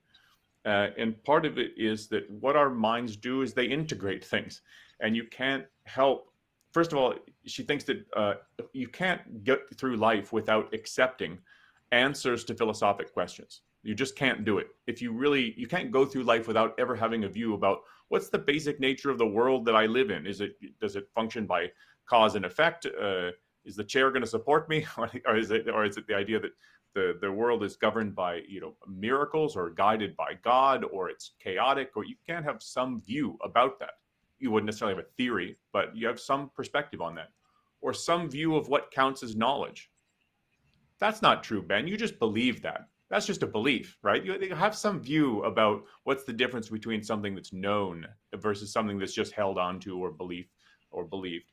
Uh, and part of it is that what our minds do is they integrate things. And you can't help, first of all, she thinks that uh, you can't get through life without accepting answers to philosophic questions. You just can't do it. If you really, you can't go through life without ever having a view about what's the basic nature of the world that I live in. Is it does it function by cause and effect? Uh, is the chair going to support me, or is it, or is it the idea that the the world is governed by you know miracles or guided by God, or it's chaotic, or you can't have some view about that. You wouldn't necessarily have a theory, but you have some perspective on that, or some view of what counts as knowledge. That's not true, Ben. You just believe that that's just a belief, right? You, have some view about what's the difference between something that's known versus something that's just held onto or belief or believed,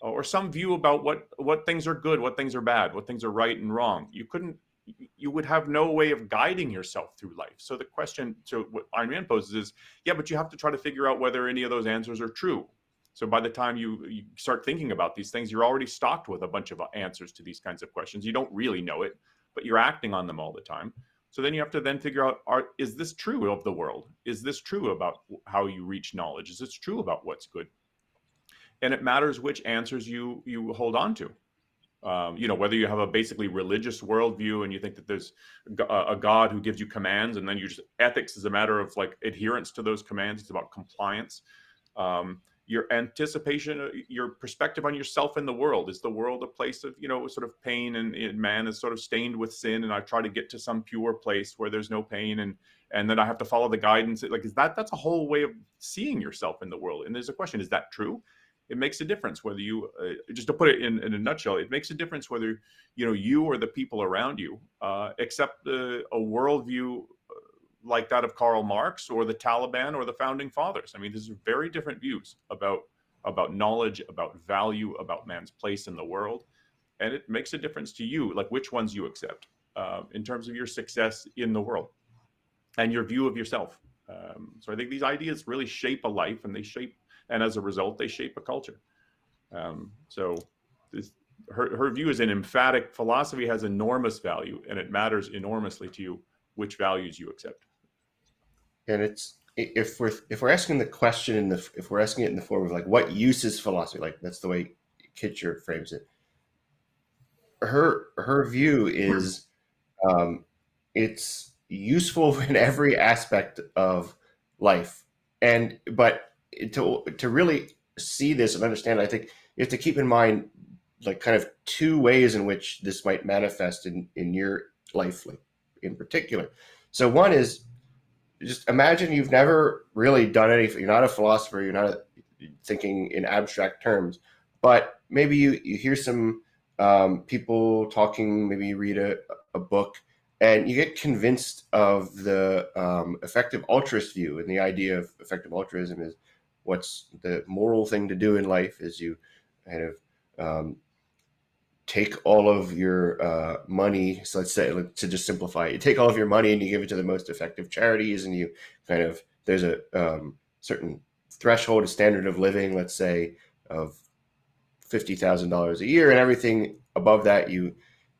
or some view about what what things are good, what things are bad, what things are right and wrong. You couldn't, you would have no way of guiding yourself through life. So the question, so what Ayn Rand poses is, yeah, but you have to try to figure out whether any of those answers are true. So by the time you, you start thinking about these things, you're already stocked with a bunch of uh, answers to these kinds of questions. You don't really know it but you're acting on them all the time. So then you have to then figure out are is this true of the world? Is this true about how you reach knowledge? Is this true about what's good? And it matters which answers you you hold on to. Um, you know whether you have a basically religious worldview and you think that there's a, god who gives you commands and then you just ethics is a matter of like adherence to those commands it's about compliance um, your anticipation, uh, your perspective on yourself and the world. Is the world a place of, you know, sort of pain and, and, man is sort of stained with sin and I try to get to some pure place where there's no pain and and then I have to follow the guidance. Like is that that's a whole way of seeing yourself in the world. And there's a question, is that true? It makes a difference whether you uh, just to put it in, in a nutshell, it makes a difference whether you know you or the people around you uh, accept a worldview like that of Karl Marx or the Taliban or the founding fathers. I mean, these are very different views about about knowledge, about value, about man's place in the world, and it makes a difference to you, like which ones you accept uh, in terms of your success in the world and your view of yourself. Um, so I think these ideas really shape a life, and they shape, and as a result, they shape a culture. Um, so this, her her view is an emphatic philosophy has enormous value, and it matters enormously to you which values you accept and it's if we're if we're asking the question in the if we're asking it in the form of like what use is philosophy like that's the way Kitcher frames it. Her her view is um, it's useful in every aspect of life and but to to really see this and understand, I think you have to keep in mind like kind of two ways in which this might manifest in in your life, like in particular. So one is just imagine you've never really done anything. You're not a philosopher. You're not thinking in abstract terms, but maybe you you hear some um, people talking. Maybe you read a, a book and you get convinced of the um, effective altruist view and the idea of effective altruism is what's the moral thing to do in life is you kind of um, take all of your uh, money so let's say to just simplify you take all of your money and you give it to the most effective charities and you kind of there's a um, certain threshold a standard of living let's say of $50000 a year and everything above that you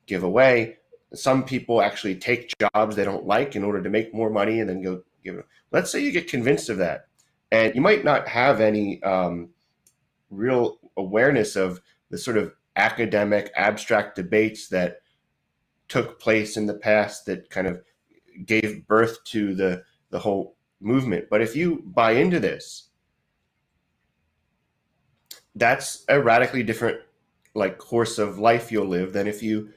give away some people actually take jobs they don't like in order to make more money and then go give it. Let's say you get convinced of that, and you might not have any um, real awareness of the sort of academic abstract debates that took place in the past that kind of gave birth to the the whole movement. But if you buy into this, that's a radically different like course of life you'll live than if you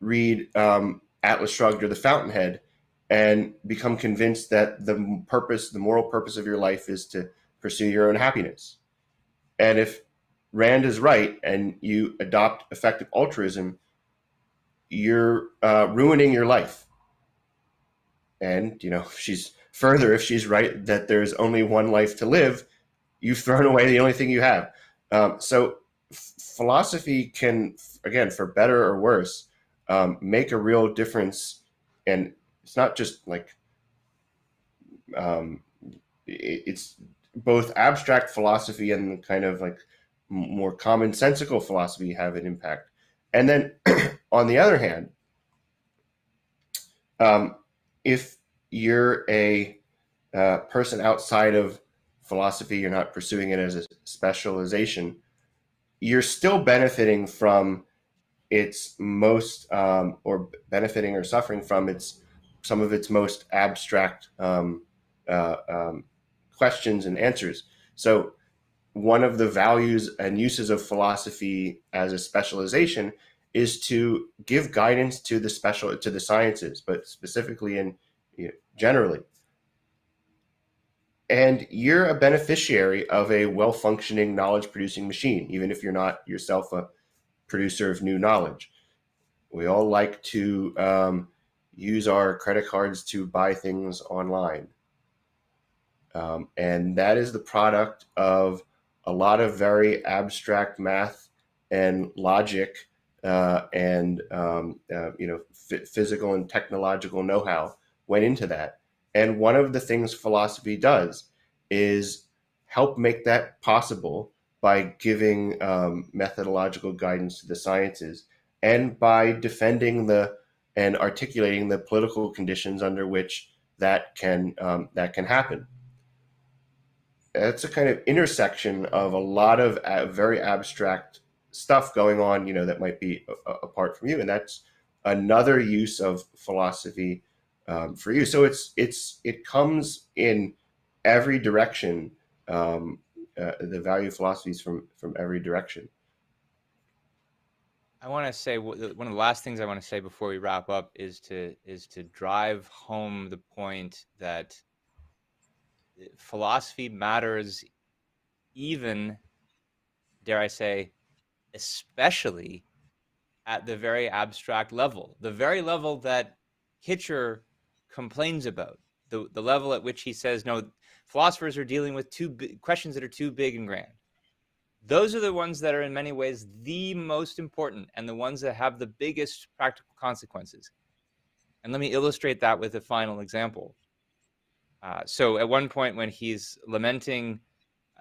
read um, Atlas Shrugged or The Fountainhead and become convinced that the purpose, the moral purpose of your life is to pursue your own happiness. And if Rand is right and you adopt effective altruism, you're uh, ruining your life. And, you know, she's further, if she's right that there's only one life to live, you've thrown away the only thing you have. Um, so philosophy can, again, for better or worse, um, make a real difference. And it's not just like um, it's both abstract philosophy and kind of like more commonsensical philosophy have an impact. And then on the other hand, um, if you're a uh, person outside of philosophy, you're not pursuing it as a specialization, you're still benefiting from its most um, or benefiting or suffering from its some of its most abstract um, uh, um, questions and answers. So one of the values and uses of philosophy as a specialization is to give guidance to the special to the sciences, but specifically and you know, generally. And you're a beneficiary of a well-functioning knowledge-producing machine, even if you're not yourself a producer of new knowledge. We all like to um, use our credit cards to buy things online. Um, and that is the product of a lot of very abstract math and logic uh, and um, uh, you know f- physical and technological know-how went into that. And one of the things philosophy does is help make that possible by giving um, methodological guidance to the sciences and by defending the and articulating the political conditions under which that can um, that can happen. It's a kind of intersection of a lot of uh, very abstract stuff going on, you know, that might be apart from you, and that's another use of philosophy um, for you. So it's it's it comes in every direction um, uh, the value of philosophies from from every direction. I want to say one of the last things I want to say before we wrap up is to is to drive home the point that philosophy matters, even dare I say, especially at the very abstract level, the very level that Kitcher complains about, the the level at which he says no philosophers are dealing with two questions that are too big and grand. Those are the ones that are in many ways the most important and the ones that have the biggest practical consequences. And let me illustrate that with a final example. Uh, so, at one point, when he's lamenting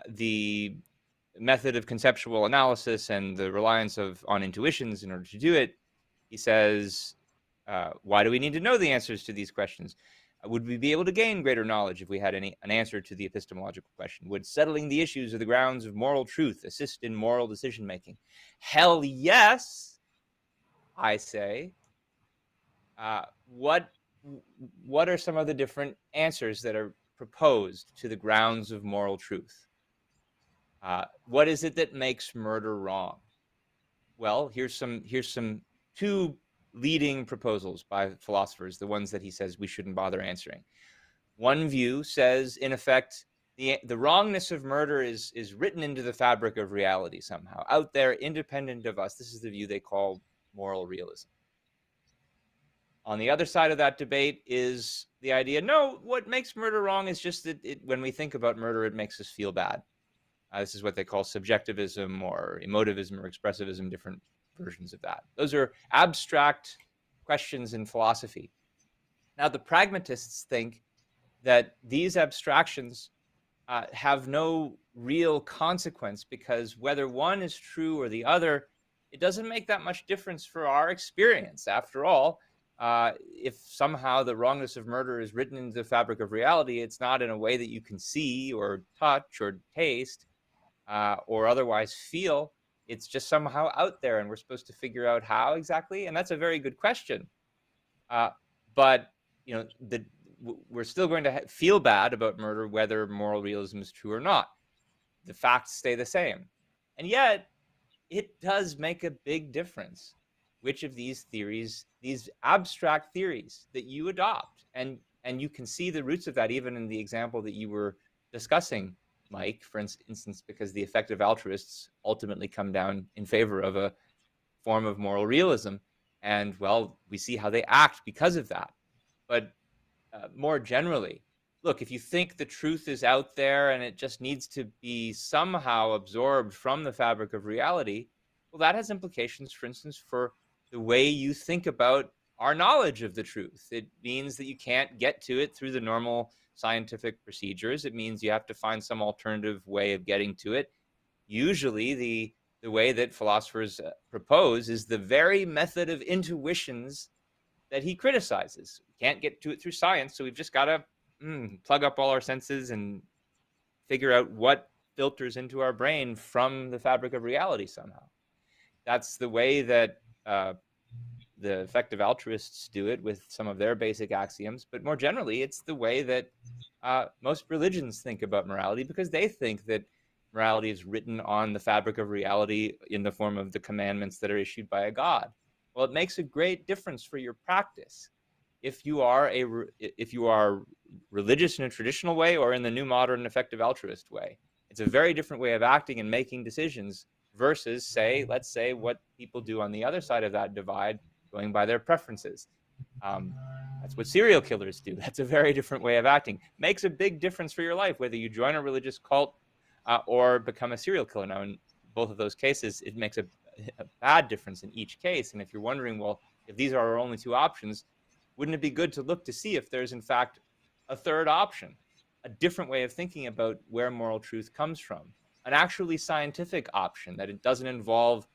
the method of conceptual analysis and the reliance of on intuitions in order to do it, he says, uh, "Why do we need to know the answers to these questions? Would we be able to gain greater knowledge if we had any an answer to the epistemological question? Would settling the issues of the grounds of moral truth assist in moral decision making? Hell yes, I say. Uh, what what are some of the different answers that are proposed to the grounds of moral truth. Uh, what is it that makes murder wrong? Well, here's some here's some two leading proposals by philosophers, the ones that he says we shouldn't bother answering. One view says, in effect, the, the wrongness of murder is, is written into the fabric of reality somehow, out there, independent of us. This is the view they call moral realism. On the other side of that debate is the idea no, what makes murder wrong is just that it, when we think about murder, it makes us feel bad. Uh, this is what they call subjectivism or emotivism or expressivism, different versions of that. Those are abstract questions in philosophy. Now, the pragmatists think that these abstractions uh, have no real consequence because whether one is true or the other, it doesn't make that much difference for our experience. After all, uh, if somehow the wrongness of murder is written into the fabric of reality, it's not in a way that you can see or touch or taste uh, or otherwise feel. It's just somehow out there, and we're supposed to figure out how exactly. And that's a very good question. Uh, but you know, the we're still going to feel bad about murder whether moral realism is true or not. The facts stay the same. And yet, it does make a big difference which of these theories, these abstract theories that you adopt. And and you can see the roots of that even in the example that you were discussing, Mike, for instance, because the effective altruists ultimately come down in favor of a form of moral realism. And well, we see how they act because of that. But uh, more generally, look, if you think the truth is out there and it just needs to be somehow absorbed from the fabric of reality, well, that has implications, for instance, for the way you think about our knowledge of the truth. It means that you can't get to it through the normal scientific procedures. It means you have to find some alternative way of getting to it. Usually, the the way that philosophers uh, propose is the very method of intuitions that he criticizes. We can't get to it through science, so we've just got to mm, plug up all our senses and figure out what filters into our brain from the fabric of reality somehow. That's the way that uh, the effective altruists do it with some of their basic axioms, but more generally, it's the way that uh, most religions think about morality because they think that morality is written on the fabric of reality in the form of the commandments that are issued by a god. Well, it makes a great difference for your practice if you are a if you are religious in a traditional way or in the new modern effective altruist way. It's a very different way of acting and making decisions versus say let's say what people do on the other side of that divide going by their preferences. Um, that's what serial killers do. That's a very different way of acting. Makes a big difference for your life whether you join a religious cult uh, or become a serial killer. Now in both of those cases it makes a a bad difference in each case. And if you're wondering, well, if these are our only two options, wouldn't it be good to look to see if there's in fact a third option, a different way of thinking about where moral truth comes from, an actually scientific option that it doesn't involve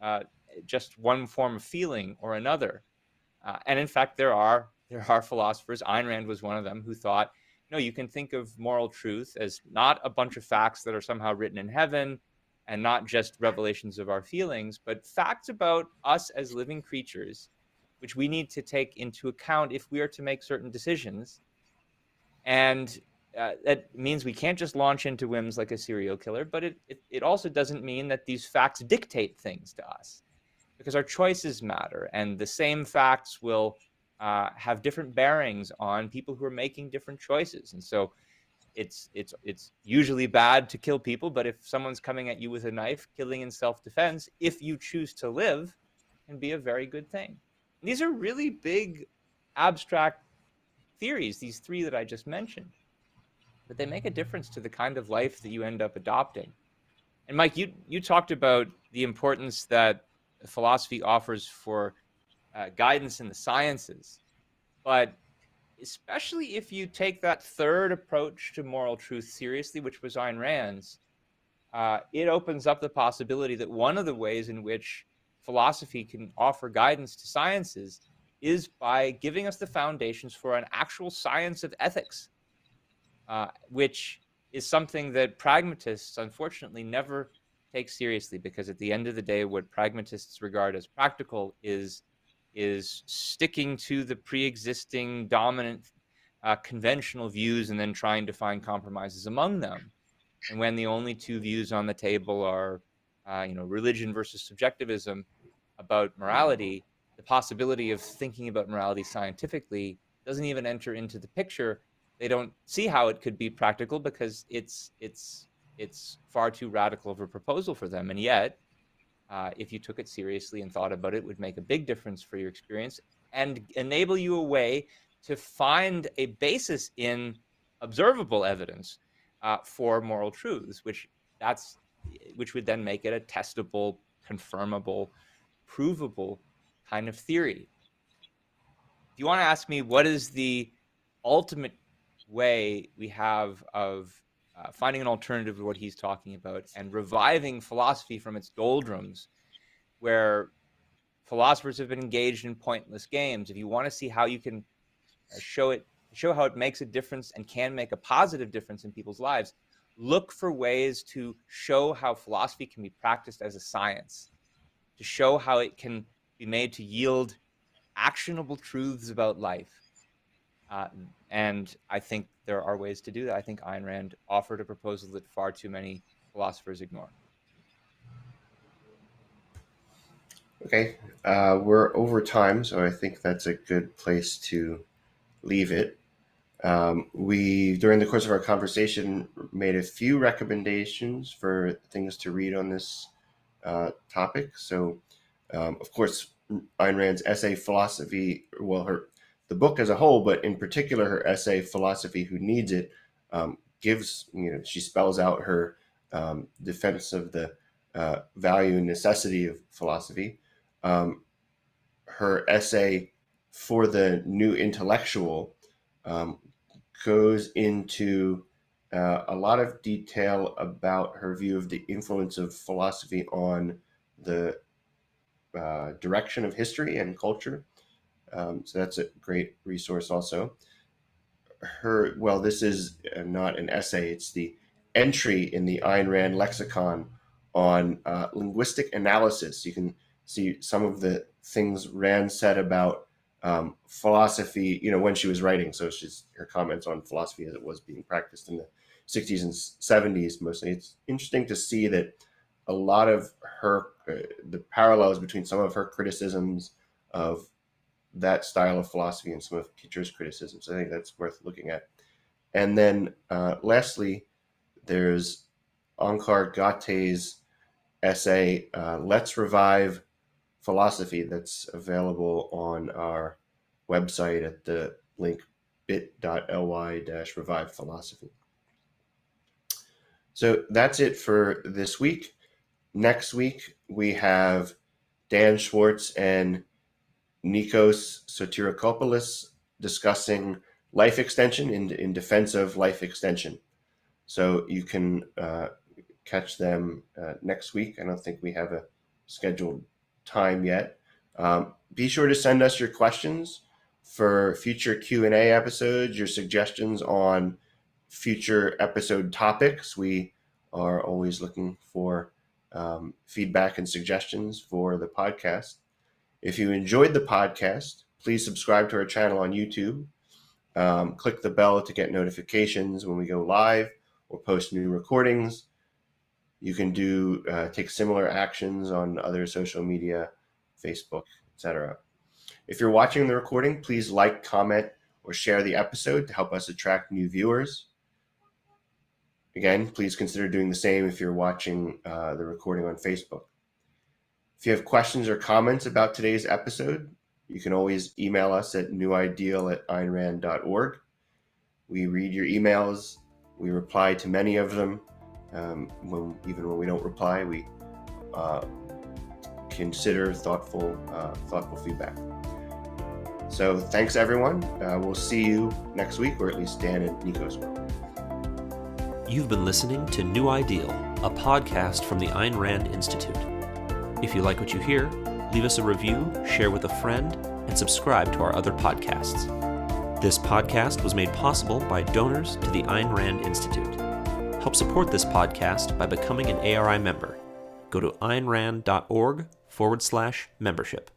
uh, just one form of feeling or another. Uh, and in fact, there are there are philosophers. Ayn Rand was one of them who thought, no, you can think of moral truth as not a bunch of facts that are somehow written in heaven and not just revelations of our feelings, but facts about us as living creatures, which we need to take into account if we are to make certain decisions. And uh, that means we can't just launch into whims like a serial killer, but it, it, it also doesn't mean that these facts dictate things to us because our choices matter. And the same facts will uh, have different bearings on people who are making different choices. And so it's it's it's usually bad to kill people but if someone's coming at you with a knife killing in self-defense if you choose to live can be a very good thing and these are really big abstract theories these three that i just mentioned but they make a difference to the kind of life that you end up adopting. And mike you you talked about the importance that philosophy offers for uh, guidance in the sciences. But especially if you take that third approach to moral truth seriously, which was Ayn Rand's, uh, it opens up the possibility that one of the ways in which philosophy can offer guidance to sciences is by giving us the foundations for an actual science of ethics, uh, which is something that pragmatists unfortunately never take seriously because at the end of the day, what pragmatists regard as practical is is sticking to the pre-existing dominant uh, conventional views and then trying to find compromises among them. And when the only two views on the table are, uh, you know, religion versus subjectivism about morality, the possibility of thinking about morality scientifically doesn't even enter into the picture. They don't see how it could be practical because it's it's it's far too radical of a proposal for them. And yet, uh, if you took it seriously and thought about it, it would make a big difference for your experience and enable you a way to find a basis in observable evidence uh, for moral truths, which that's which would then make it a testable, confirmable, provable kind of theory. If you want to ask me what is the ultimate way we have of uh, finding an alternative to what he's talking about and reviving philosophy from its doldrums, where philosophers have been engaged in pointless games. If you want to see how you can uh, show it, show how it makes a difference and can make a positive difference in people's lives, look for ways to show how philosophy can be practiced as a science, to show how it can be made to yield actionable truths about life. Uh, and I think there are ways to do that. I think Ayn Rand offered a proposal that far too many philosophers ignore. Okay, uh, we're over time, so I think that's a good place to leave it. Um, we, during the course of our conversation, made a few recommendations for things to read on this uh, topic. So, um, of course, Ayn Rand's essay philosophy, well, her the book as a whole, but in particular her essay philosophy, who needs it, um, gives you know she spells out her um, defense of the uh, value and necessity of philosophy. Um, her essay for the new intellectual um, goes into uh, a lot of detail about her view of the influence of philosophy on the uh, direction of history and culture. Um, so that's a great resource also. Her, well, this is uh, not an essay, it's the entry in the Ayn Rand lexicon on uh, linguistic analysis. You can see some of the things Rand said about um, philosophy, you know, when she was writing. So she's her comments on philosophy as it was being practiced in the 60s and 70s mostly. It's interesting to see that a lot of her uh, the parallels between some of her criticisms of that style of philosophy and some of Kitcher's criticisms. I think that's worth looking at. And then uh, lastly, there's Onkar Ghate's essay, uh, Let's Revive Philosophy, that's available on our website at the link bit.ly revive philosophy. So that's it for this week. Next week, we have Dan Schwartz and Nikos Sotirakopoulos discussing life extension in, in defense of life extension. So you can uh, catch them uh, next week. I don't think we have a scheduled time yet. Um, be sure to send us your questions for future Q&A episodes, your suggestions on future episode topics. We are always looking for um, feedback and suggestions for the podcast. If you enjoyed the podcast, please subscribe to our channel on YouTube. Um, click the bell to get notifications when we go live or post new recordings. You can do uh, take similar actions on other social media, Facebook, etc. If you're watching the recording, please like, comment, or share the episode to help us attract new viewers. Again, please consider doing the same if you're watching uh, the recording on Facebook. If you have questions or comments about today's episode, you can always email us at newideal at aynrand.org. We read your emails, we reply to many of them. Um, when, even when we don't reply, we uh, consider thoughtful, uh, thoughtful feedback. So thanks everyone. Uh, we'll see you next week, or at least Dan and will. You've been listening to New Ideal, a podcast from the Ayn Rand Institute. If you like what you hear, leave us a review, share with a friend, and subscribe to our other podcasts. This podcast was made possible by donors to the Ayn Rand Institute. Help support this podcast by becoming an ARI member. Go to aynrand.org forward slash membership.